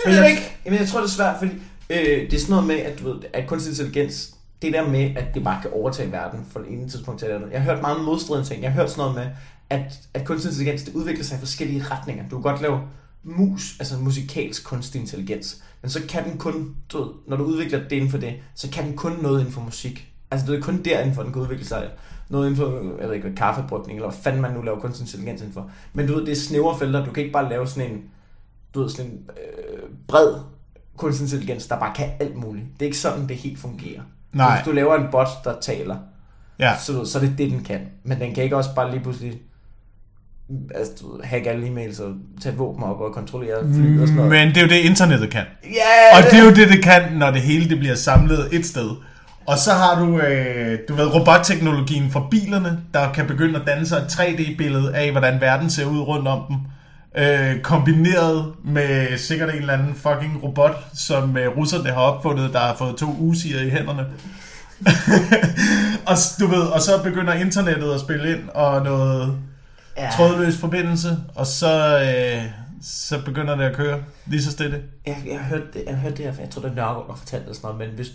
Speaker 1: Men jeg,
Speaker 2: ikke.
Speaker 1: Jamen, jeg tror, det er svært, fordi øh, det er sådan noget med, at, du ved, at kunstig intelligens, det der med, at det bare kan overtage verden fra det ene tidspunkt til det andet. Jeg har hørt meget modstridende ting. Jeg har hørt sådan noget med, at, at kunstig intelligens, det udvikler sig i forskellige retninger. Du kan godt lave mus, altså musikalsk kunstig intelligens, men så kan den kun, du ved, når du udvikler det inden for det, så kan den kun noget inden for musik. Altså det er kun der for, den kan udvikle sig noget inden for, jeg ved ikke, kaffebrygning, eller hvad fanden man nu laver kunstig intelligens inden for. Men du ved, det er snævre felter, du kan ikke bare lave sådan en, du ved, sådan en øh, bred kunstig intelligens, der bare kan alt muligt. Det er ikke sådan, det helt fungerer.
Speaker 2: Nej.
Speaker 1: Hvis du laver en bot, der taler,
Speaker 2: Ja,
Speaker 1: så, så er det det, den kan. Men den kan ikke også bare lige pludselig altså, hacke alle e-mails og tage våben op og kontrollere fly og sådan noget.
Speaker 2: men det er jo det, internettet kan.
Speaker 1: Ja,
Speaker 2: Og det er jo det, det kan, når det hele det bliver samlet et sted. Og så har du, øh, du ved, robotteknologien for bilerne, der kan begynde at danne sig et 3D-billede af, hvordan verden ser ud rundt om dem. Øh, kombineret med sikkert en eller anden fucking robot, som øh, russerne har opfundet, der har fået to usiger i hænderne. og, du ved, og så begynder internettet at spille ind, og noget
Speaker 1: ja.
Speaker 2: trådløs forbindelse, og så, øh, så begynder det at køre lige så stille.
Speaker 1: Jeg, jeg, har hørt det, jeg har hørt det her, for jeg tror, det er Nørgaard, der fortalte det sådan noget, men hvis,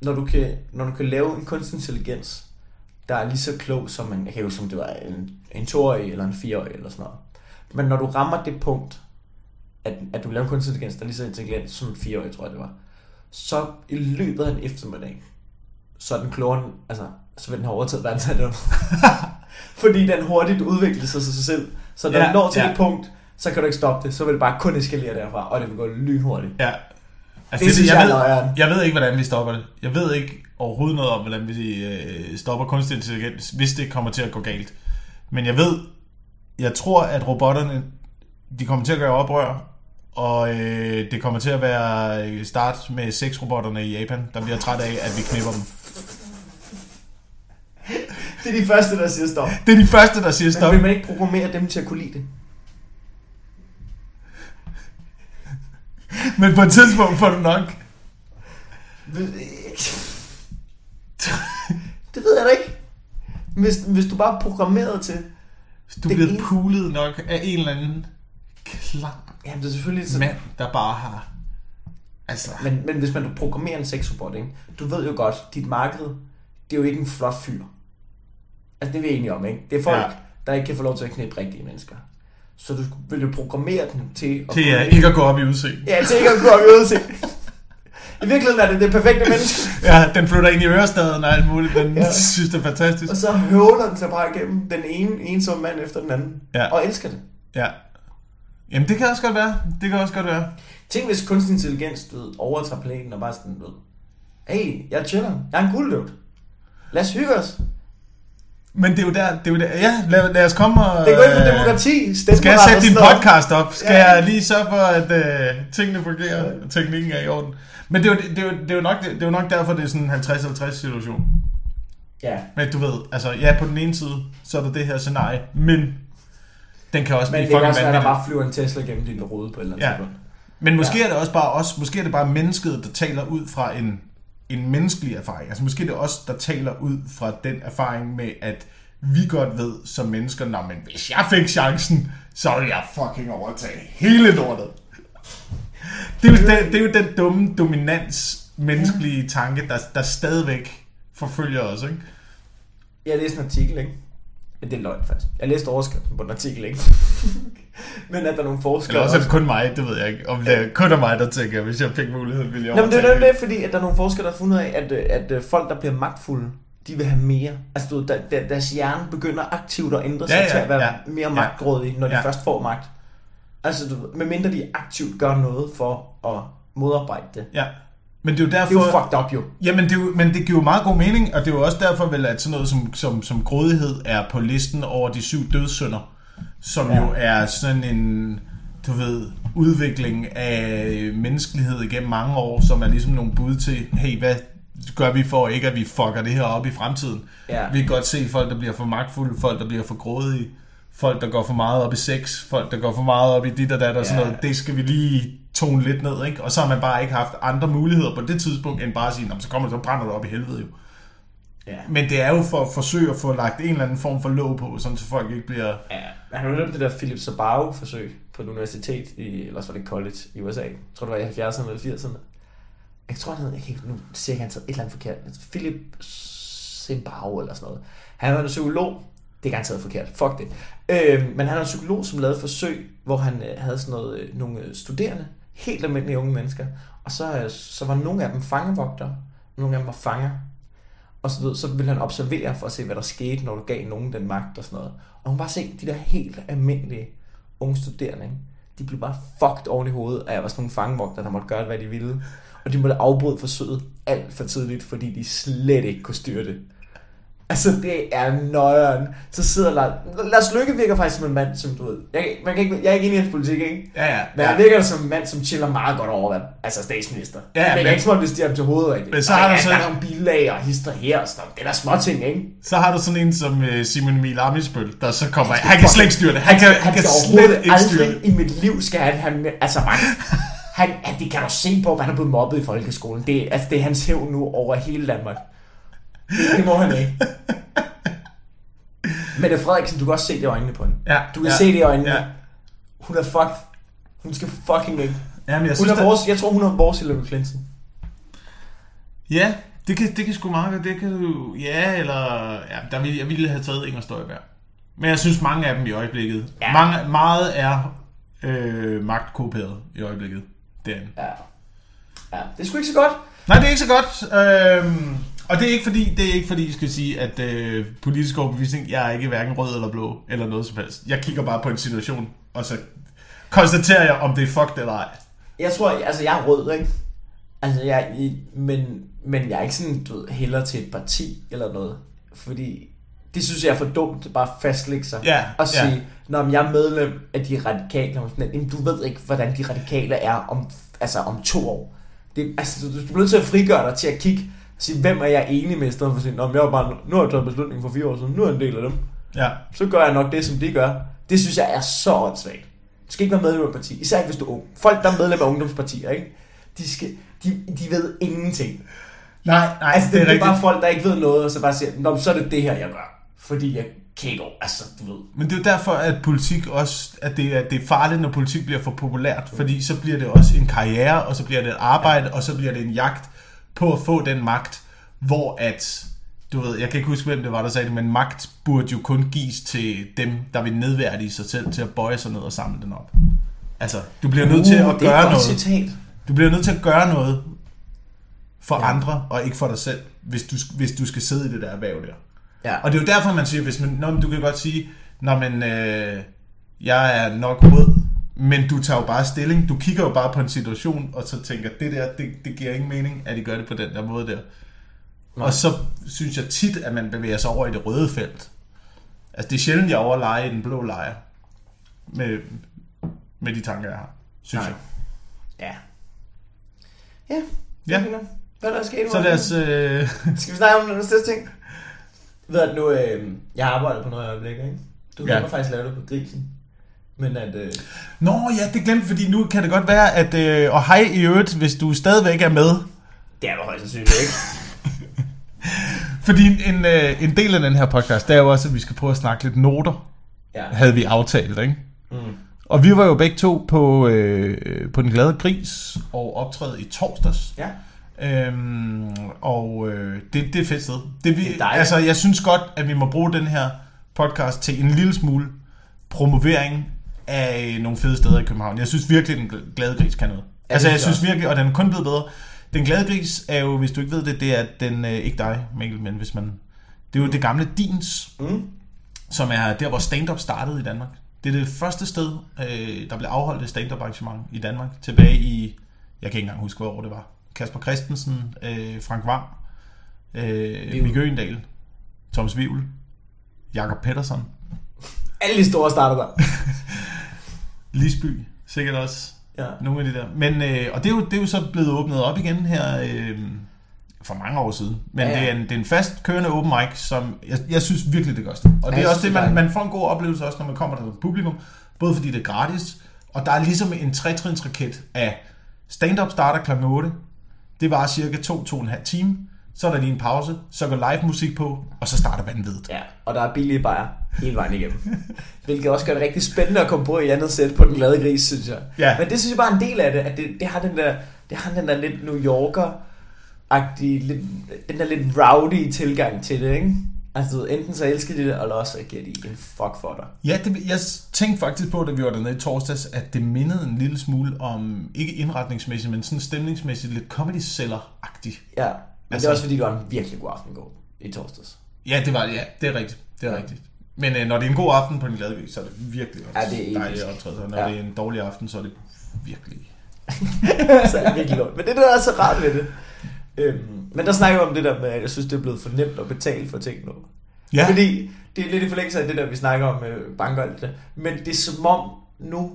Speaker 1: når, du kan, når du kan lave en kunstig intelligens, der er lige så klog som en, jeg kan som det var en, en toårig eller en fireårig eller sådan noget. Men når du rammer det punkt, at, at du laver en kunstig intelligens, der er lige så intelligent som en fireårig, tror jeg det var, så i løbet af en eftermiddag, så er den klogere, altså, så vil den have overtaget verdenshandlen. Fordi den hurtigt udvikler sig sig selv. Så når
Speaker 2: Ja,
Speaker 1: den når til
Speaker 2: ja.
Speaker 1: det punkt, så kan du ikke stoppe det. Så vil det bare kun eskalere derfra, og det vil gå lynhurtigt.
Speaker 2: Ja. Altså,
Speaker 1: Det synes jeg er
Speaker 2: jeg, ved, jeg ved ikke, hvordan vi stopper det. Jeg ved ikke overhovedet noget om, hvordan vi øh, stopper kunstig intelligens, hvis det kommer til at gå galt. Men jeg ved, jeg tror, at robotterne, de kommer til at gøre oprør, og øh, det kommer til at være øh, start med seks robotterne i Japan, der bliver træt af, at vi knipper dem.
Speaker 1: Det er de første, der siger stop.
Speaker 2: Det er de første, der siger
Speaker 1: Men
Speaker 2: stop.
Speaker 1: vil man ikke programmere dem til at kunne lide det?
Speaker 2: Men på et tidspunkt får du nok.
Speaker 1: Ved- Det ved jeg da ikke. Hvis, hvis du bare er programmeret til...
Speaker 2: Du
Speaker 1: Det
Speaker 2: bliver
Speaker 1: ene-
Speaker 2: pulet nok af en eller anden klam
Speaker 1: Jamen, det er selvfølgelig sådan...
Speaker 2: mand, der bare har... Altså...
Speaker 1: Men, men hvis man programmerer en sexrobot, ikke? Du ved jo godt, dit marked, det er jo ikke en flot fyr. Altså, det er vi enige om, ikke? Det er folk,
Speaker 2: Ja.
Speaker 1: der ikke kan få lov til at knippe rigtige mennesker. Så du vil jo programmere den til at...
Speaker 2: Til uh, ikke at gå op i udseende.
Speaker 1: Ja, til ikke at gå op i udse. I virkeligheden er det det perfekte menneske.
Speaker 2: Ja, den flytter ind i Ørestaden og alt muligt. Den ja. Synes, det er fantastisk.
Speaker 1: Og så høvler den sig bare igennem den ene ensomme mand efter den anden.
Speaker 2: Ja.
Speaker 1: Og elsker det.
Speaker 2: Ja. Jamen, det kan også godt være. Det kan også godt være.
Speaker 1: Tænk hvis kunstig intelligens du ved, overtager planeten og bare sådan, ved, hey, jeg chiller, jeg er en guldløvt. Lad os hygge os.
Speaker 2: Men det er jo der, det er jo der. Ja, lad, lad os komme og...
Speaker 1: Det går ind for
Speaker 2: øh,
Speaker 1: demokrati,
Speaker 2: Skal jeg sætte din podcast op? Skal
Speaker 1: Ja.
Speaker 2: jeg lige sørge for, at øh, tingene fungerer, og teknikken er i orden? Men det er, jo, det, er jo, det, er jo nok, det er jo nok derfor, det er sådan en 50-50 situation.
Speaker 1: Ja.
Speaker 2: Men du ved, altså ja, på den ene side, så er der det her scenarie, men den kan også
Speaker 1: Men
Speaker 2: blive
Speaker 1: det kan
Speaker 2: fucking
Speaker 1: også være, der
Speaker 2: vanvittig.
Speaker 1: bare flyver en Tesla gennem din rode på et eller andet
Speaker 2: Ja.
Speaker 1: tidspunkt.
Speaker 2: Men måske
Speaker 1: Ja.
Speaker 2: er det også bare os, måske er det bare mennesket, der taler ud fra en, en menneskelig erfaring. Altså måske er det os, der taler ud fra den erfaring med, at vi godt ved som mennesker, Nå, men hvis jeg fik chancen, så ville jeg fucking overtage hele lortet. Det er jo den, det er jo den dumme dominans menneskelige tanke, der, der stadigvæk forfølger os, ikke?
Speaker 1: Jeg læste en artikel, ikke? Ja, det er løgn faktisk. Jeg læste overskriften på en artikel, ikke? Men at der er nogle forskere...
Speaker 2: Eller også er det kun mig, det ved jeg ikke. Om det er kun er mig, der tænker, hvis jeg fik muligheden, ville jeg
Speaker 1: Nå, men det er det, fordi at der er nogle forskere, der har fundet af, at, øh, at øh, folk, der bliver magtfulde, de vil have mere. Altså, du ved, der, der, deres hjerne begynder aktivt at ændre sig
Speaker 2: Ja, ja,
Speaker 1: til at være
Speaker 2: ja.
Speaker 1: mere magtgrådige, når de
Speaker 2: Ja.
Speaker 1: først får magt. Altså, du ved, medmindre de aktivt gør noget for at modarbejde det.
Speaker 2: Ja. Men det er jo derfor...
Speaker 1: Det er jo fucked up, jo.
Speaker 2: Jamen, det er jo, men det giver jo meget god mening, og det er jo også derfor vel, at sådan noget som, som, som grådighed er på listen over de syv dødssynder, som
Speaker 1: Ja.
Speaker 2: jo er sådan en, du ved, udvikling af menneskelighed igennem mange år, som er ligesom nogle bud til, hey, hvad gør vi for ikke, at vi fucker det her op i fremtiden?
Speaker 1: Ja.
Speaker 2: Vi kan godt se folk, der bliver for magtfulde, folk, der bliver for grådige, folk, der går for meget op i sex, folk, der går for meget op i dit og dat og sådan
Speaker 1: Ja.
Speaker 2: noget. Det skal vi lige tone lidt ned, ikke? Og så har man bare ikke haft andre muligheder på det tidspunkt, end bare at sige, "Nå, men så kommer det, så brænder det op i helvede jo.
Speaker 1: Ja.
Speaker 2: Men det er jo for at forsøge at få lagt en eller anden form for låg på, sådan så folk ikke bliver...
Speaker 1: Ja, men har om det der Philip Sabaro-forsøg på et universitet, i, eller også var det college i USA? Jeg tror, det var i 70'erne eller 80'erne. Jeg tror, han hed, jeg kan ikke, nu siger jeg, han hed et eller andet forkert. Philip Sabaro eller sådan noget. Han var en psykolog. Det er garanteret forkert. Fuck det. Øh, men han er en psykolog, som lavede et forsøg, hvor han øh, havde sådan noget, øh, nogle øh, studerende, helt almindelige unge mennesker. Og så, øh, så var nogle af dem fangevogter, nogle af dem var fanger. Og så, så ville han observere for at se, hvad der skete, når du gav nogen den magt og sådan noget. Og hun bare se de der helt almindelige unge studerende, ikke? de blev bare fucked oven i hovedet af at var sådan nogle fangevogter, der måtte gøre, hvad de ville. Og de måtte afbryde forsøget alt for tidligt, fordi de slet ikke kunne styre det. Altså, det er nøjeren. Så sidder Lars... Lars Lykke virker faktisk som en mand, som du ved... Jeg, man kan ikke, jeg er ikke inde i hans politik, ikke?
Speaker 2: Ja, ja.
Speaker 1: Men han virker som en mand, som chiller meget godt over, være- altså statsminister.
Speaker 2: Ja,
Speaker 1: det er ikke som om, det stiger ham til hovedet rigtigt.
Speaker 2: Men så
Speaker 1: Og
Speaker 2: har du
Speaker 1: ja,
Speaker 2: så-
Speaker 1: Der er nogle bilag og hister her og sådan noget. Det er da små ting, ikke?
Speaker 2: Så har du sådan en som øh, Simon Emil Amitsbøl, der så kommer... Han kan slet ikke styre det. Han kan, han kan
Speaker 1: skal
Speaker 2: slet
Speaker 1: overhovedet
Speaker 2: ikke styre det.
Speaker 1: i mit liv skal han have altså magt. Han, han, det kan du se på, at han er blevet mobbet i folkeskolen. Det, altså, det er hans hævn nu over hele Danmark. Det, det må han ikke. Mette Frederiksen, du kan også se det i øjnene på hende.
Speaker 2: Ja,
Speaker 1: Du kan
Speaker 2: ja,
Speaker 1: se det i øjnene.
Speaker 2: Ja.
Speaker 1: Hun er fucked. Hun skal fucking ikke.
Speaker 2: Jamen, jeg
Speaker 1: Hun
Speaker 2: synes,
Speaker 1: er vores, jeg tror, hun er vores Hillary Clinton.
Speaker 2: Ja, det kan, det kan sgu meget. Det kan du... Ja, eller... Ja, der ville, jeg ville have taget Inger Støjberg. Men jeg synes, mange af dem i øjeblikket...
Speaker 1: Ja.
Speaker 2: Mange, meget er øh, magtkoperet i øjeblikket. Derinde.
Speaker 1: Ja. Ja, det er sgu ikke så godt.
Speaker 2: Nej, det er ikke så godt. Øhm, og det er ikke fordi, det er ikke fordi, jeg skal sige, at øh, politisk overbevisning, jeg er ikke hverken rød eller blå, eller noget som helst. Jeg kigger bare på en situation, og så konstaterer jeg, om det er fucked eller ej.
Speaker 1: Jeg tror, altså jeg er rød, ikke? Altså jeg men, men jeg er ikke sådan, du ved, hælder til et parti eller noget. Fordi det synes jeg er for dumt, bare fastlægge sig.
Speaker 2: Ja,
Speaker 1: og sige, når jeg er medlem af de radikale, og sådan, jamen, du ved ikke, hvordan de radikale er om, altså om to år. Det, altså, du, du bliver nødt til at frigøre dig til at kigge sige, hvem er jeg enig med, i stedet for at sige, "Nå, men jeg var bare, nu har jeg taget beslutningen for fire år siden, nu er jeg en del af dem.
Speaker 2: Ja.
Speaker 1: Så gør jeg nok det, som de gør. Det synes jeg er så åndssvagt. Du skal ikke være medlem af et parti, især ikke hvis du er ung. Folk, der er medlem af ungdomspartier, ikke? De, skal, de, de ved ingenting.
Speaker 2: Nej, nej,
Speaker 1: Altså, det,
Speaker 2: er
Speaker 1: det er
Speaker 2: rigtigt.
Speaker 1: bare folk, der ikke ved noget, og så bare siger, Nå, så er det det her, jeg gør. Fordi jeg kan ikke over, altså, du ved.
Speaker 2: Men det er jo derfor, at politik også, at det er, det er farligt, når politik bliver for populært, fordi så bliver det også en karriere, og så bliver det et arbejde, og så bliver det en jagt på at få den magt, hvor at, du ved, jeg kan ikke huske, hvem det var, der sagde det, men magt burde jo kun gives til dem, der vil nedværdige sig selv til at bøje sig ned og samle den op. Altså, du bliver nødt til at
Speaker 1: Uh,
Speaker 2: gøre noget.
Speaker 1: citat.
Speaker 2: Du bliver nødt til at gøre noget for
Speaker 1: Ja.
Speaker 2: andre, og ikke for dig selv, hvis du, hvis du skal sidde i det der erhverv der.
Speaker 1: Ja.
Speaker 2: Og det er jo derfor, man siger, hvis man, når du kan godt sige, når man, øh, jeg er nok rød, men du tager jo bare stilling. Du kigger jo bare på en situation, og så tænker, det der, det, det giver ingen mening, at de gør det på den der måde der.
Speaker 1: Nej.
Speaker 2: Og så synes jeg tit, at man bevæger sig over i det røde felt. Altså, det er sjældent, jeg overleger i den blå lejr. Med, med de tanker, jeg har. Synes
Speaker 1: Nej.
Speaker 2: jeg.
Speaker 1: Ja. Ja.
Speaker 2: Ja.
Speaker 1: Hvad er der sket?
Speaker 2: Så lad os... Øh,
Speaker 1: Skal vi snakke om den sidste ting? Ved du nu, øh, jeg arbejder på noget i øjeblikket, ikke? Du
Speaker 2: Ja.
Speaker 1: ja. faktisk lave det på grisen. Men at, øh,
Speaker 2: Nå ja, det glemte fordi nu kan det godt være, at... Øh, og hej i øvrigt, hvis du stadigvæk er med.
Speaker 1: det er du højst sandsynligt ikke.
Speaker 2: Fordi en, øh, en del af den her podcast, det er jo også, at vi skal prøve at snakke lidt noter,
Speaker 1: Ja.
Speaker 2: havde vi aftalt, ikke?
Speaker 1: Mm.
Speaker 2: Og vi var jo begge to på, øh, på Den Glade Gris og optræde i torsdags.
Speaker 1: Ja.
Speaker 2: Øhm, og øh, det, det er fedt sted. Det, vi,
Speaker 1: Det er dejligt.
Speaker 2: altså, jeg synes godt, at vi må bruge den her podcast til en lille smule promovering af nogle fede steder i København. Jeg synes virkelig, Den Glade Gris kan noget.
Speaker 1: Ja,
Speaker 2: altså, jeg
Speaker 1: synes
Speaker 2: virkelig, og den er kun blevet bedre. Den Glade Gris er jo, hvis du ikke ved det, det er den, øh, ikke dig, Mikkel, men hvis man... Det er jo det gamle Dins,
Speaker 1: Mm.
Speaker 2: som er der, hvor stand-up startede i Danmark. Det er det første sted, øh, der blev afholdt et stand-up arrangement i Danmark, tilbage i, jeg kan ikke engang huske, hvor år det var. Kasper Christensen, øh, Frank Vam, øh. Mikke Øgendal, Thomas Vivl, Jakob Pettersson,
Speaker 1: Alle de store starter der.
Speaker 2: Lisby, sikkert også
Speaker 1: Ja.
Speaker 2: nogle af de der. Men, øh, og det er, jo, det er jo så blevet åbnet op igen her øh, for mange år siden. Men
Speaker 1: Ja,
Speaker 2: ja. Det, er en, det er en fast kørende open mic, som jeg, jeg synes virkelig, det gør sted. Og det
Speaker 1: Ja,
Speaker 2: er også
Speaker 1: synes,
Speaker 2: det,
Speaker 1: det
Speaker 2: man, man får en god oplevelse også, når man kommer der til publikum. Både fordi det er gratis, og der er ligesom en tretrinsraket af stand-up starter kl. 8. Det var cirka 2-2,5 time. Så er der lige en pause, så går live musik på, og så starter vanvittigt.
Speaker 1: ja. Og der er billige bajer hele vejen igennem. Hvilket også gør det rigtig spændende at komme på i andet sæt på den glade gris, synes jeg.
Speaker 2: Ja.
Speaker 1: Men det synes jeg bare er en del af det, at det, det har den der, det har den der lidt New Yorker agtige, lidt, den der lidt rowdy tilgang til det, ikke? Altså, enten så elsker de det, eller også så giver de en fuck for dig.
Speaker 2: Ja, det, jeg tænkte faktisk på, da vi var dernede i torsdags, at det mindede en lille smule om, ikke indretningsmæssigt, men sådan stemningsmæssigt, lidt comedy seller-agtigt.
Speaker 1: Ja, men altså, det
Speaker 2: Altså-
Speaker 1: er også fordi, du har en virkelig god aften i går i torsdags.
Speaker 2: Ja, det var ja, det er rigtigt. Det er
Speaker 1: Ja.
Speaker 2: rigtigt. Men øh, når det er en god aften på en glad så er det virkelig også
Speaker 1: Ja, det er
Speaker 2: dejligt
Speaker 1: episk.
Speaker 2: optræde. Og når
Speaker 1: Ja.
Speaker 2: det er en dårlig aften, så er det virkelig...
Speaker 1: så er det virkelig lort. Men det det, der er så rart ved det. Øhm, men der snakker vi om det der med, at jeg synes, det er blevet for nemt at betale for ting nu.
Speaker 2: Ja,
Speaker 1: Fordi det er lidt i forlængelse af det der, vi snakker om øh, banker og alt det. Men det er som om nu,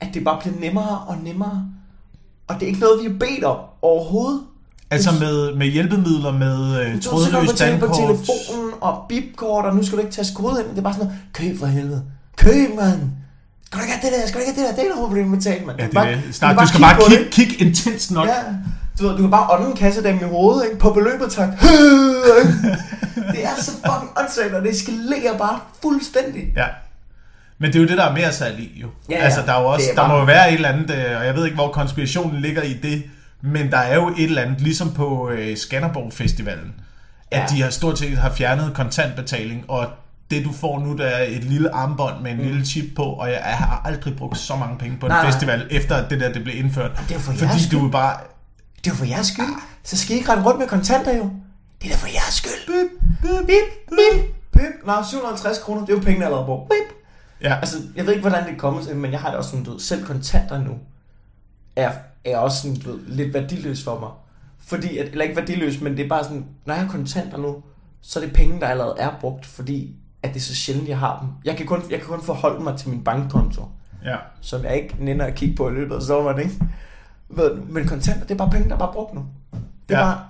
Speaker 1: at det bare bliver nemmere og nemmere. Og det er ikke noget, vi har bedt om overhovedet.
Speaker 2: Altså med, med hjælpemidler, med øh,
Speaker 1: Du
Speaker 2: trådløs
Speaker 1: du betale på telefonen og bipkort, og nu skal du ikke tage kode ind. Det er bare sådan noget, køb for helvede. Køb, mand. Skal du ikke have det der? Skal du ikke have det der? Det er noget problem med betale, mand.
Speaker 2: Ja,
Speaker 1: Du
Speaker 2: det er
Speaker 1: bare-
Speaker 2: det. Snart,
Speaker 1: kan
Speaker 2: du skal bare kigge kig intenst nok.
Speaker 1: Ja. Du, ved, du kan bare ånde en kasse dem i hovedet, ikke? På beløbet, tak. det er så fucking åndssvagt, og det eskalerer bare fuldstændig.
Speaker 2: Ja. Men det er jo det, der er mere salg i, jo.
Speaker 1: Ja, ja.
Speaker 2: Altså, der, er jo også,
Speaker 1: er
Speaker 2: der
Speaker 1: bare-
Speaker 2: må jo være et eller andet, øh, og jeg ved ikke, hvor konspirationen ligger i det, men der er jo et eller andet, ligesom på øh, Skanderborg Festivalen, at
Speaker 1: Ja.
Speaker 2: de har stort set har fjernet kontantbetaling, og det du får nu, der er et lille armbånd med en mm. lille chip på, og jeg har aldrig brugt så mange penge på en
Speaker 1: Nej, nej.
Speaker 2: festival, efter at det der det blev indført.
Speaker 1: det er for
Speaker 2: fordi
Speaker 1: jeres
Speaker 2: du
Speaker 1: skyld.
Speaker 2: er bare...
Speaker 1: Det er for jeres skyld. Så skal I ikke rende rundt med kontanter, jo. Det er da for jeres skyld. Bip, bip, bip, bip, bip. Nå, 750 kroner, det er jo penge, jeg allerede brugt. Bip.
Speaker 2: Ja,
Speaker 1: Altså, jeg ved ikke, hvordan det kommer til, men jeg har det også sådan, du ved, selv kontanter nu er, er også sådan, du ved, lidt værdiløs for mig. Fordi, at, eller ikke værdiløs, men det er bare sådan, når jeg har kontanter nu, så er det penge, der allerede er brugt, fordi at det er så sjældent, jeg har dem. Jeg kan kun, jeg kan kun forholde mig til min bankkonto,
Speaker 2: ja.
Speaker 1: som jeg ikke nænder at kigge på i løbet af sommeren, ikke? Men kontanter, det er bare penge, der er bare brugt nu. Det er,
Speaker 2: Ja.
Speaker 1: bare,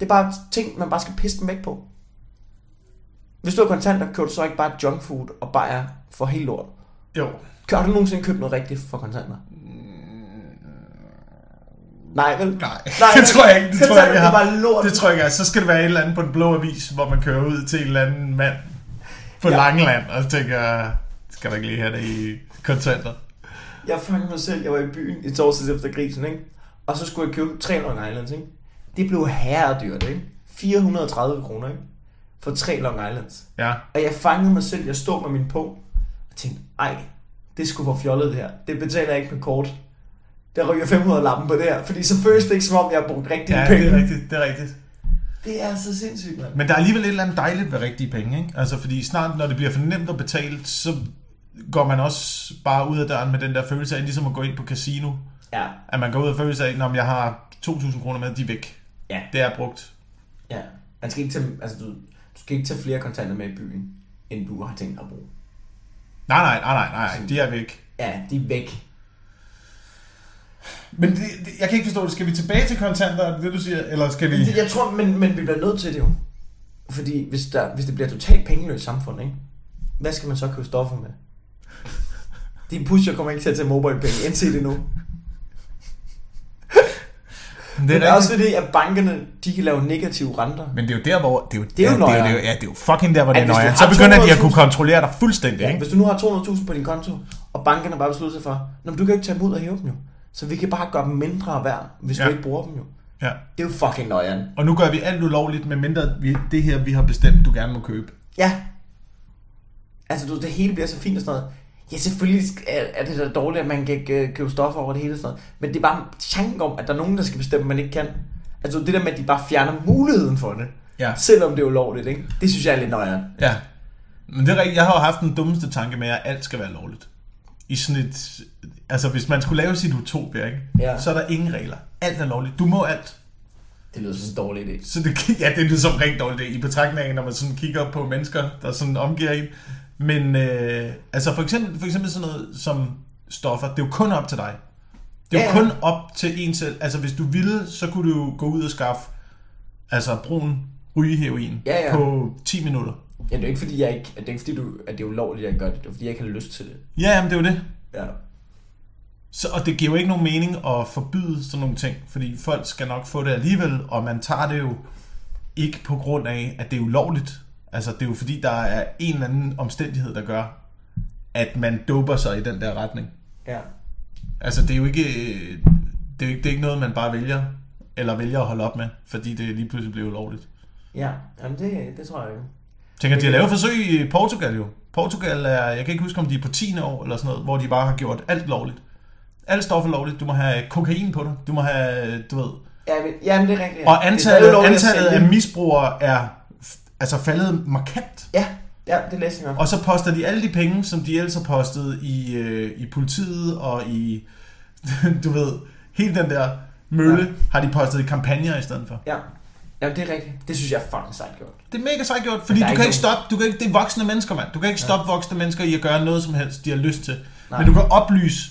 Speaker 1: det er bare ting, man bare skal pisse dem væk på. Hvis du har kontanter, køber du så ikke bare junk food og bare for helt lort.
Speaker 2: Jo.
Speaker 1: Har du nogensinde købt noget rigtigt for kontanter? Nej, vel?
Speaker 2: Nej,
Speaker 1: Nej,
Speaker 2: det tror jeg ikke. Det tror jeg ikke, jeg
Speaker 1: det
Speaker 2: har.
Speaker 1: lort.
Speaker 2: Det tror jeg ikke. Så skal det være et eller andet på den blå avis, hvor man kører ud til en eller anden mand på
Speaker 1: Ja.
Speaker 2: Langeland, og tænker skal der ikke lige have det i kontanter?
Speaker 1: Jeg fangede mig selv, jeg var i byen i torsdags efter grisen, ikke? Og så skulle jeg købe tre Long Islands, ikke? Det blev herredyrt, ikke? 430 kroner, ikke? For tre Long Islands.
Speaker 2: Ja.
Speaker 1: Og jeg fangede mig selv, jeg stod med min punkt, og tænkte, ej, det skulle for fjollet det her. Det betaler jeg ikke med kort. Der ryger 500 lappen på det her, fordi så føles det ikke som om, jeg har brugt rigtige
Speaker 2: Ja,
Speaker 1: penge.
Speaker 2: det er rigtigt, det er rigtigt.
Speaker 1: Det er så sindssygt, mand.
Speaker 2: Men der er alligevel et eller andet dejligt ved rigtige penge, ikke? Altså, fordi snart, når det bliver for nemt at betale, så går man også bare ud af døren med den der følelse af, ligesom at gå ind på casino.
Speaker 1: Ja,
Speaker 2: At man går ud og følelse af, når jeg har 2.000 kroner med, de er væk.
Speaker 1: ja,
Speaker 2: Det er brugt.
Speaker 1: ja. Man skal ikke tage, altså, du, du skal ikke tage flere kontanter med i byen, end du har tænkt at bruge.
Speaker 2: Nej, nej, nej, nej, nej, de er væk.
Speaker 1: Ja, de er væk.
Speaker 2: Men det, det, jeg kan ikke forstå det. Skal vi tilbage til kontanter, er det det, du siger? Eller skal vi...
Speaker 1: Jeg tror, men, men vi bliver nødt til det jo. Fordi hvis, der, hvis det bliver totalt pengeløst samfund, ikke? hvad skal man så købe stoffer med? Din pusher kommer ikke til at tage mobile penge, indse det nu.
Speaker 2: Men
Speaker 1: Det er,
Speaker 2: rigtigt.
Speaker 1: også fordi, at bankerne, de kan lave negative renter.
Speaker 2: Men det er jo der, hvor... Det er jo,
Speaker 1: Det er jo
Speaker 2: ja, det er jo, ja, det er jo fucking der, hvor det er
Speaker 1: har
Speaker 2: Så begynder de at
Speaker 1: 200.000
Speaker 2: kunne kontrollere dig fuldstændig,
Speaker 1: Ja,
Speaker 2: ikke?
Speaker 1: hvis du nu har 200.000 på din konto, og bankerne bare beslutter sig for, Nå, men du kan jo ikke tage dem ud og hæve dem jo. Så vi kan bare gøre dem mindre værd, hvis ja. Du ikke bruger dem jo.
Speaker 2: Ja.
Speaker 1: Det er jo fucking nøjeren.
Speaker 2: Og nu gør vi alt ulovligt, medmindre vi, det her, vi har bestemt, du gerne må købe.
Speaker 1: Ja. Altså, du, det hele bliver så fint og sådan noget. Ja, selvfølgelig er, det da dårligt, at man kan øh, købe stoffer over det hele og sådan noget. Men det er bare tanken om, at der er nogen, der skal bestemme, man ikke kan. Altså, det der med, at de bare fjerner muligheden for det.
Speaker 2: Ja.
Speaker 1: Selvom det er ulovligt, ikke? Det synes jeg er lidt nøjeren.
Speaker 2: Ja. Men det er rigtigt. Jeg har jo haft den dummeste tanke med, at alt skal være lovligt. I sådan et... Altså, hvis man skulle lave sit utopia, ikke?
Speaker 1: Ja.
Speaker 2: så er der ingen regler. Alt er lovligt. Du må alt.
Speaker 1: Det lyder som en dårlig idé.
Speaker 2: Så det, ja, det er ligesom rigtig dårligt det, i betragtning af, når man sådan kigger på mennesker, der sådan omgiver en. Men øh, altså for eksempel, for eksempel sådan noget som stoffer, det er jo kun op til dig. Det er jo
Speaker 1: Ja, ja.
Speaker 2: kun op til en selv. Altså hvis du ville, så kunne du jo gå ud og skaffe altså brun rygeheroin
Speaker 1: Ja, ja.
Speaker 2: på 10 minutter.
Speaker 1: Ja, det er ikke fordi, jeg ikke, det er ikke fordi, du, at det er ulovligt, at jeg gør det. Det er fordi, jeg ikke har lyst til det.
Speaker 2: Ja, jamen, det er jo det.
Speaker 1: Ja.
Speaker 2: Så, og det giver jo ikke nogen mening at forbyde sådan nogle ting, fordi folk skal nok få det alligevel, og man tager det jo ikke på grund af, at det er ulovligt. Altså, det er jo fordi, der er en eller anden omstændighed, der gør, at man doper sig i den der retning.
Speaker 1: Ja.
Speaker 2: Altså, det er jo ikke, det er, jo ikke, det er ikke noget, man bare vælger, eller vælger at holde op med, fordi det lige pludselig bliver ulovligt.
Speaker 1: Ja, jamen det, det tror jeg ikke.
Speaker 2: Tænker, de har lavet forsøg i Portugal jo. Portugal er, jeg kan ikke huske, om de er på 10. år eller sådan noget, hvor de bare har gjort alt lovligt. Alt stof er lovligt. Du må have kokain på dig. Du må have, du ved,
Speaker 1: Ja, men, jamen det er rigtigt. Ja.
Speaker 2: Og antallet,
Speaker 1: at
Speaker 2: antallet af misbrugere er altså faldet markant.
Speaker 1: Ja, ja, det læste jeg.
Speaker 2: Og så poster de alle de penge, som de ellers har postet i, øh, i politiet og i, du ved, hele den der mølle, ja. har de postet i kampagner i stedet for.
Speaker 1: Ja. Jamen det er rigtigt. Det synes jeg er fucking sejt gjort.
Speaker 2: Det er mega sejt gjort, fordi du kan ikke
Speaker 1: nogen-
Speaker 2: stoppe, du kan ikke, det er voksne mennesker, mand. Du kan ikke stoppe voksne mennesker i at gøre noget som helst, de har lyst til.
Speaker 1: Nej.
Speaker 2: Men du kan oplyse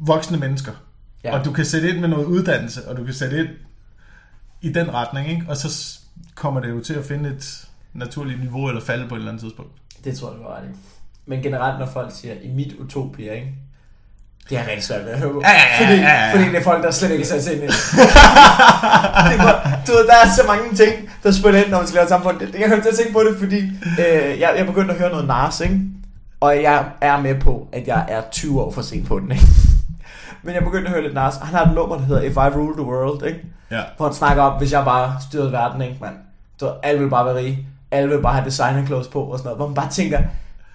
Speaker 2: voksne mennesker.
Speaker 1: Ja.
Speaker 2: Og du kan sætte ind med noget uddannelse, og du kan sætte ind i den retning, ikke? Og så kommer det jo til at finde et naturligt niveau, eller falde på et eller andet tidspunkt.
Speaker 1: Det tror jeg, du har ret. Men generelt, når folk siger, i mit utopia, ikke? Det er rigtig svært ved at høre på.
Speaker 2: Ja, ja, ja,
Speaker 1: fordi,
Speaker 2: ja, ja.
Speaker 1: fordi det er folk, der slet ikke sat sig ind i det. var, du ved, der er så mange ting, der spiller ind, når man skal lave et samfund. Det- Jeg kom til at tænke på det, fordi øh, jeg, jeg begyndte at høre noget Nars, ikke? Og jeg er med på, at jeg er 20 år for sent på den, ikke? Men jeg begyndte at høre lidt Nars. Han har et nummer, der hedder If I Rule the World, ikke?
Speaker 2: Ja.
Speaker 1: Hvor han snakker om, hvis jeg bare styrede verden, ikke, mand? Ved, alle vil bare være rige. Alle vil bare have designer clothes på og sådan noget. Hvor man bare tænker,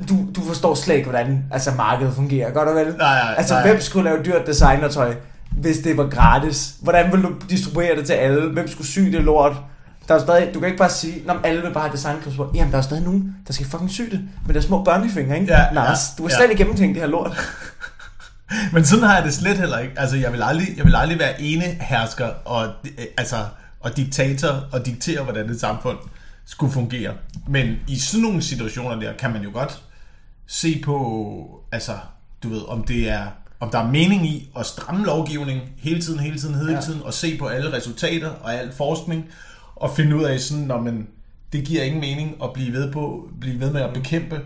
Speaker 1: du, du forstår slet ikke, hvordan altså, markedet fungerer. Godt og vel?
Speaker 2: Nej, nej,
Speaker 1: altså,
Speaker 2: nej.
Speaker 1: hvem skulle lave dyrt designertøj, hvis det var gratis? Hvordan vil du distribuere det til alle? Hvem skulle sy det lort? Der er stadig, du kan ikke bare sige, at alle vil bare have designer clothes på. Jamen, der er stadig nogen, der skal fucking sy det med deres små børnefingre, ikke?
Speaker 2: Ja,
Speaker 1: Lars,
Speaker 2: ja,
Speaker 1: du har
Speaker 2: ja.
Speaker 1: slet ikke gennemtænkt det her lort.
Speaker 2: Men sådan har jeg det slet heller ikke. Altså, jeg vil aldrig, jeg vil aldrig være ene hersker og, øh, altså, og diktator og diktere, hvordan et samfund skulle fungere. Men i sådan nogle situationer der, kan man jo godt se på, altså, du ved, om det er om der er mening i at stramme lovgivning hele tiden, hele tiden, hele
Speaker 1: Ja.
Speaker 2: tiden, og se på alle resultater og al forskning, og finde ud af sådan, når man, det giver ingen mening at blive ved, på, blive ved med at bekæmpe,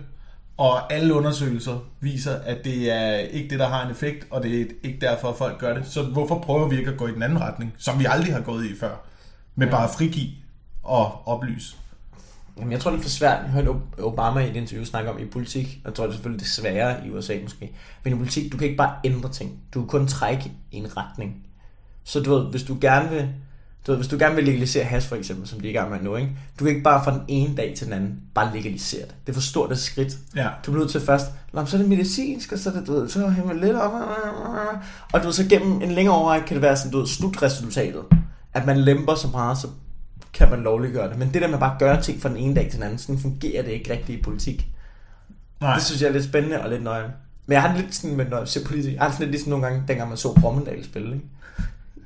Speaker 2: og alle undersøgelser viser, at det er ikke det, der har en effekt, og det er ikke derfor, at folk gør det. Så hvorfor prøver vi ikke at gå i den anden retning, som vi aldrig har gået i før, med
Speaker 1: Ja.
Speaker 2: bare at frigive og oplyse?
Speaker 1: Jamen, jeg tror, det er for svært. Jeg hørte Obama i et interview snakke om i politik. Jeg tror, det er selvfølgelig det sværere i USA måske. Men i politik, du kan ikke bare ændre ting. Du kan kun trække i en retning. Så du ved, hvis du gerne vil, du ved, hvis du gerne vil legalisere hash for eksempel, som de er i gang med nu, ikke? du kan ikke bare fra den ene dag til den anden bare legalisere det. Det er for stort et skridt.
Speaker 2: Ja.
Speaker 1: Du bliver nødt til først, Nå, så er det medicinsk, og så er det, du ved, så hænger lidt op, og du ved, så gennem en længere overrække kan det være sådan, du ved, slutresultatet, at man lemper så meget, så kan man lovliggøre det. Men det der med bare at gøre ting fra den ene dag til den anden, sådan fungerer det ikke rigtigt i politik.
Speaker 2: Nej.
Speaker 1: Det synes jeg er lidt spændende og lidt nøje. Men jeg har det lidt sådan med, når jeg ser politik, jeg har det sådan lidt ligesom nogle gange, dengang man så Rommendal spille, ikke?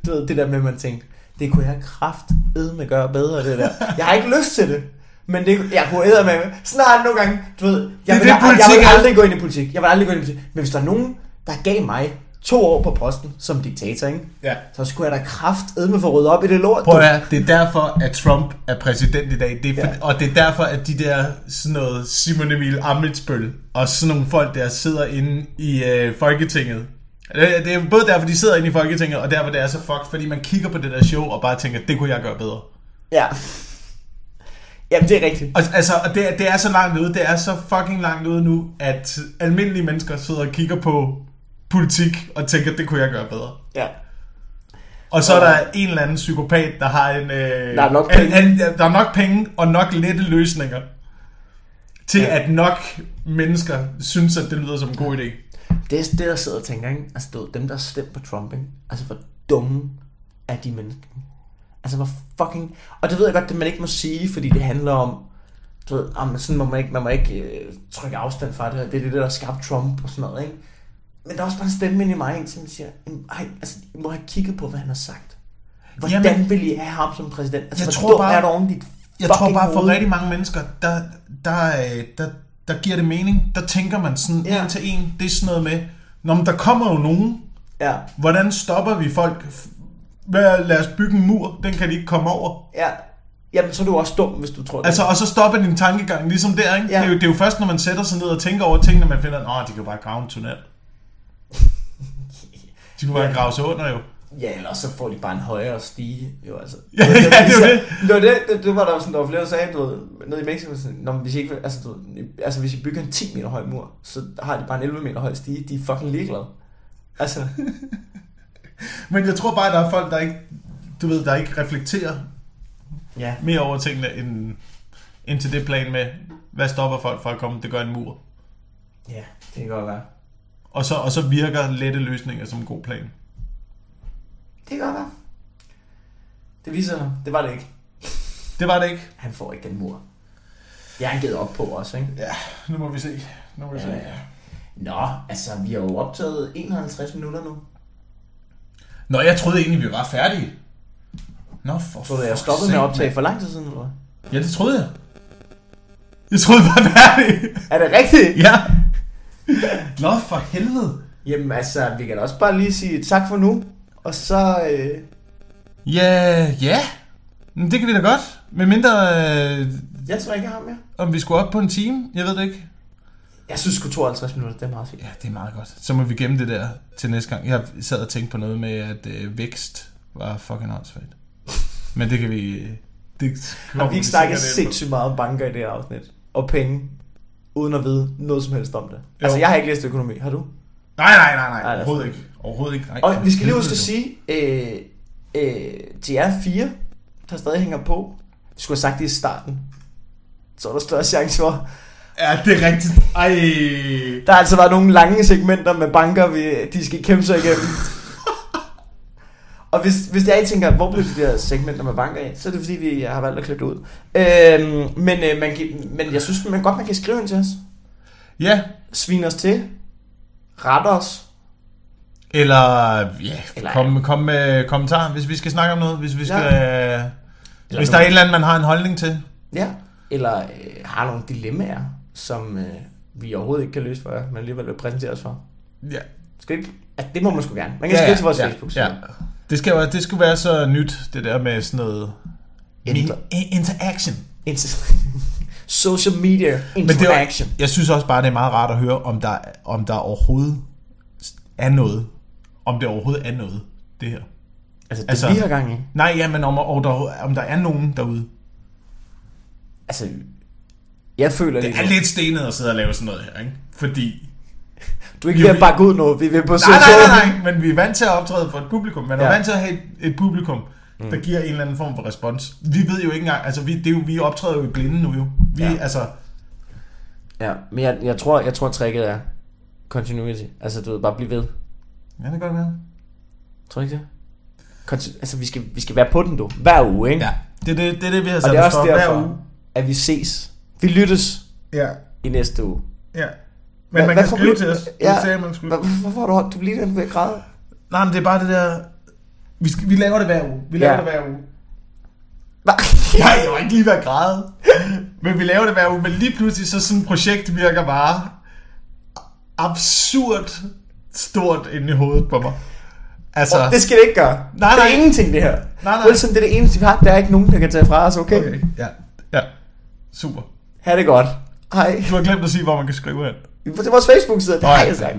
Speaker 1: Du ved, det der med, at man tænkte, det kunne jeg kraft med gøre bedre, det der. Jeg har ikke lyst til det. Men det, jeg kunne æde med. Snart nogle gange, du ved, jeg
Speaker 2: Det
Speaker 1: vil,
Speaker 2: det,
Speaker 1: jeg, jeg
Speaker 2: politik
Speaker 1: vil aldrig gå ind i politik. Jeg vil aldrig gå ind i politik. Men hvis der er nogen, der gav mig to år på posten som diktator, ikke?
Speaker 2: Ja.
Speaker 1: Så skulle jeg da kraftedme få ryddet op i det lort.
Speaker 2: Prøv at høre, det er derfor, at Trump er præsident i dag. Det er for,
Speaker 1: Ja.
Speaker 2: Og det er derfor, at de der sådan noget Simon Emil Amitsbøl og sådan nogle folk, der sidder inde i øh, Folketinget. Det det er både derfor, de sidder inde i Folketinget, og derfor det er så fucked, fordi man kigger på det der show og bare tænker, det kunne jeg gøre bedre.
Speaker 1: Ja. Jamen, det er rigtigt.
Speaker 2: Og, altså, og det, er- det er så langt ude, det er så fucking langt ude nu, at almindelige mennesker sidder og kigger på politik og tænker, det kunne jeg gøre bedre.
Speaker 1: Ja.
Speaker 2: Og så er der en eller anden psykopat, der har en... Øh,
Speaker 1: Der er nok
Speaker 2: en,
Speaker 1: penge.
Speaker 2: En, der er nok penge og nok lette løsninger til,
Speaker 1: ja.
Speaker 2: at nok mennesker synes, at det lyder som en god idé.
Speaker 1: Det er det, der sidder og tænker, ikke? Altså, du dem, der har stemt på Trump, ikke? Altså, hvor dumme er de mennesker? Altså, hvor fucking... Og det ved jeg godt, det man ikke må sige, fordi det handler om... Du ved, om, sådan må man ikke, man må ikke øh, trykke afstand fra det her. Det er det, der har skabt Trump og sådan noget, ikke? Men der er også bare en stemme ind i mig, som siger, "Jamen, ej, altså, I må have kigget på, hvad han har sagt. Hvordan
Speaker 2: Jamen-
Speaker 1: vil I have ham som præsident? Altså,
Speaker 2: Jeg tror bare-
Speaker 1: er du oven dit
Speaker 2: Jeg tror bare, for
Speaker 1: hoved?
Speaker 2: rigtig mange mennesker, der, der, øh, der, der giver det mening. Der tænker man sådan
Speaker 1: Ja.
Speaker 2: en til en. Det er sådan noget med, Nå, men der kommer jo nogen.
Speaker 1: Ja,
Speaker 2: Hvordan stopper vi folk? Hvad, lad os bygge en mur. Den kan de ikke komme over.
Speaker 1: ja. Jamen, så er du også dum, hvis du tror det.
Speaker 2: Altså, og så stopper din tankegang ligesom der, ikke?
Speaker 1: Ja.
Speaker 2: Det, er jo, det er jo først, når man sætter sig ned og tænker over tingene, man finder, at de kan bare grave en tunnel. De kunne bare
Speaker 1: Ja.
Speaker 2: grave sig under jo.
Speaker 1: Ja, eller så får de bare en højere stige, jo altså.
Speaker 2: Ja, ja, det det.
Speaker 1: Det, var det, det, det var der jo sådan, der var flere, der sagde, du ved, nede i Mexico, sådan, Nå, hvis I ikke, altså, du, altså, hvis I bygger en 10 meter høj mur, så har de bare en 11 meter høj stige, de er fucking ligeglade. Altså,
Speaker 2: Men jeg tror bare, der er folk, der ikke, du ved, der ikke reflekterer
Speaker 1: ja.
Speaker 2: mere over tingene, end, end til det plan med, hvad stopper folk fra at komme, det gør en mur.
Speaker 1: Ja, det kan godt være.
Speaker 2: Og så, og så virker lette løsninger som en god plan.
Speaker 1: Det kan godt være. Det viser sig, det var det ikke.
Speaker 2: Det var det ikke.
Speaker 1: Han får ikke den mur. Jeg har givet op på også, ikke?
Speaker 2: Ja, nu må vi se. Nu må vi
Speaker 1: Ja,
Speaker 2: se.
Speaker 1: ja. Nå, altså, vi har jo optaget 51 minutter nu.
Speaker 2: Nå, jeg troede egentlig, vi var færdige. Nå, for
Speaker 1: Så jeg stoppet med at optage for lang tid siden, eller?
Speaker 2: Ja, det troede jeg. Jeg troede, vi var færdige.
Speaker 1: Er det rigtigt?
Speaker 2: Ja. Nå, for helvede.
Speaker 1: Jamen altså, vi kan da også bare lige sige tak for nu. Og så... Øh,
Speaker 2: Ja, ja. Men det kan vi da godt. Med mindre, øh,
Speaker 1: jeg tror ikke, jeg har mere.
Speaker 2: om vi skulle op på en time. Jeg ved det ikke.
Speaker 1: Jeg synes sgu 52 minutter, det er meget fint.
Speaker 2: Ja, det er meget godt. Så må vi gemme det der til næste gang. Jeg sad og tænkte på noget med, at øh, vækst var fucking åndssvagt. Men det kan vi... Det
Speaker 1: Har vi ikke snakket sindssygt meget om banker i det her afsnit? Og penge, uden at vide noget som helst om det.
Speaker 2: Jo.
Speaker 1: Altså, jeg har ikke læst økonomi. Har du?
Speaker 2: Nej, nej, nej, nej. Overhovedet
Speaker 1: det
Speaker 2: ikke. Overhovedet ikke. Nej,
Speaker 1: Og vi skal lige huske at sige, øh, øh, til jer fire, der stadig hænger på, vi skulle have sagt det i starten. Så er der større chance for.
Speaker 2: Ja, det er rigtigt. Ej.
Speaker 1: Der har altså været nogle lange segmenter med banker, vi, de skal kæmpe sig igennem. Og hvis, hvis jeg tænker, hvor blev de der segmenter med banker af, så er det fordi, vi har valgt at klippe det ud. Øhm, men, øh, man kan, men jeg synes man godt, man kan skrive ind til os.
Speaker 2: Ja.
Speaker 1: Svine os til. Ret os.
Speaker 2: Eller, ja,
Speaker 1: Eller-
Speaker 2: kom, kom med kommentarer, hvis vi skal snakke om noget. Hvis, vi skal,
Speaker 1: Ja.
Speaker 2: ja.
Speaker 1: Eller
Speaker 2: hvis der er et eller andet, man har en holdning til.
Speaker 1: Ja. Eller øh, har nogle dilemmaer, som øh, vi overhovedet ikke kan løse for jer, men alligevel vil præsentere os for.
Speaker 2: Ja.
Speaker 1: Skal ikke? Altså, det må man sgu gerne. Man kan skrive til vores
Speaker 2: ja,
Speaker 1: Facebook.
Speaker 2: Ja. Det, skal, det skulle være så nyt, det der med sådan noget...
Speaker 1: Inter-
Speaker 2: interaction.
Speaker 1: Inter- Social media
Speaker 2: Men det er,
Speaker 1: interaction.
Speaker 2: jeg synes også bare, det er meget rart at høre, om der, om der overhovedet er noget. Om det overhovedet er noget, det her.
Speaker 1: Altså, det
Speaker 2: altså-
Speaker 1: vi har gang i.
Speaker 2: Nej, ja, men om, om, der, om der er nogen derude.
Speaker 1: Altså, jeg føler
Speaker 2: Det er lidt stenet at sidde og lave sådan noget her, ikke? Fordi...
Speaker 1: du er ikke
Speaker 2: Jo,
Speaker 1: ved at
Speaker 2: vi-
Speaker 1: bakke ud nu, vi er ved på
Speaker 2: Nej, nej, nej, nej, men vi er vant til at optræde for et publikum. Man er
Speaker 1: Ja.
Speaker 2: ja. vant til at have et, et publikum, der giver en eller anden form for respons. Vi ved jo ikke engang, altså vi, det er jo, vi optræder jo i blinde nu jo. Vi,
Speaker 1: Ja.
Speaker 2: altså,
Speaker 1: Ja, men jeg, jeg, tror, jeg tror, tricket er continuity. Altså, du ved, bare blive ved.
Speaker 2: ja, det kan godt være.
Speaker 1: Tror du ikke det? Conti- altså, vi skal, vi skal være på den, du. Hver uge, ikke?
Speaker 2: Ja, det er det, det, er det vi har
Speaker 1: Og
Speaker 2: sat
Speaker 1: det er også
Speaker 2: for hver
Speaker 1: derfor,
Speaker 2: uge.
Speaker 1: at vi ses. Vi lyttes
Speaker 2: Ja,
Speaker 1: i næste uge.
Speaker 2: ja. Men
Speaker 1: Hvad-
Speaker 2: man kan skrive til os.
Speaker 1: Ja.
Speaker 2: Det sagde man skulle.
Speaker 1: Hvor- Hvorfor har du holdt? Du bliver den ved at græde.
Speaker 2: Nej, men det er bare det der... Vi, skal, vi laver det hver uge. Vi laver
Speaker 1: Ja.
Speaker 2: det hver uge. Nej, jeg var ikke lige at græde. Men vi laver det hver uge. Men lige pludselig så sådan et projekt virker bare absurd stort inde i hovedet på mig. Altså,
Speaker 1: Oh, det skal det ikke gøre.
Speaker 2: Nej,
Speaker 1: det er
Speaker 2: nej.
Speaker 1: ingenting, det her.
Speaker 2: Nej, nej.
Speaker 1: Wilson, det er det eneste, vi har. Der er ikke nogen, der kan tage fra os, okay? okay.
Speaker 2: ja, ja, super.
Speaker 1: Ha' det godt. Hej.
Speaker 2: Du har glemt at sige, hvor man kan skrive ind.
Speaker 1: På vores Facebook-side, det har jeg sagt.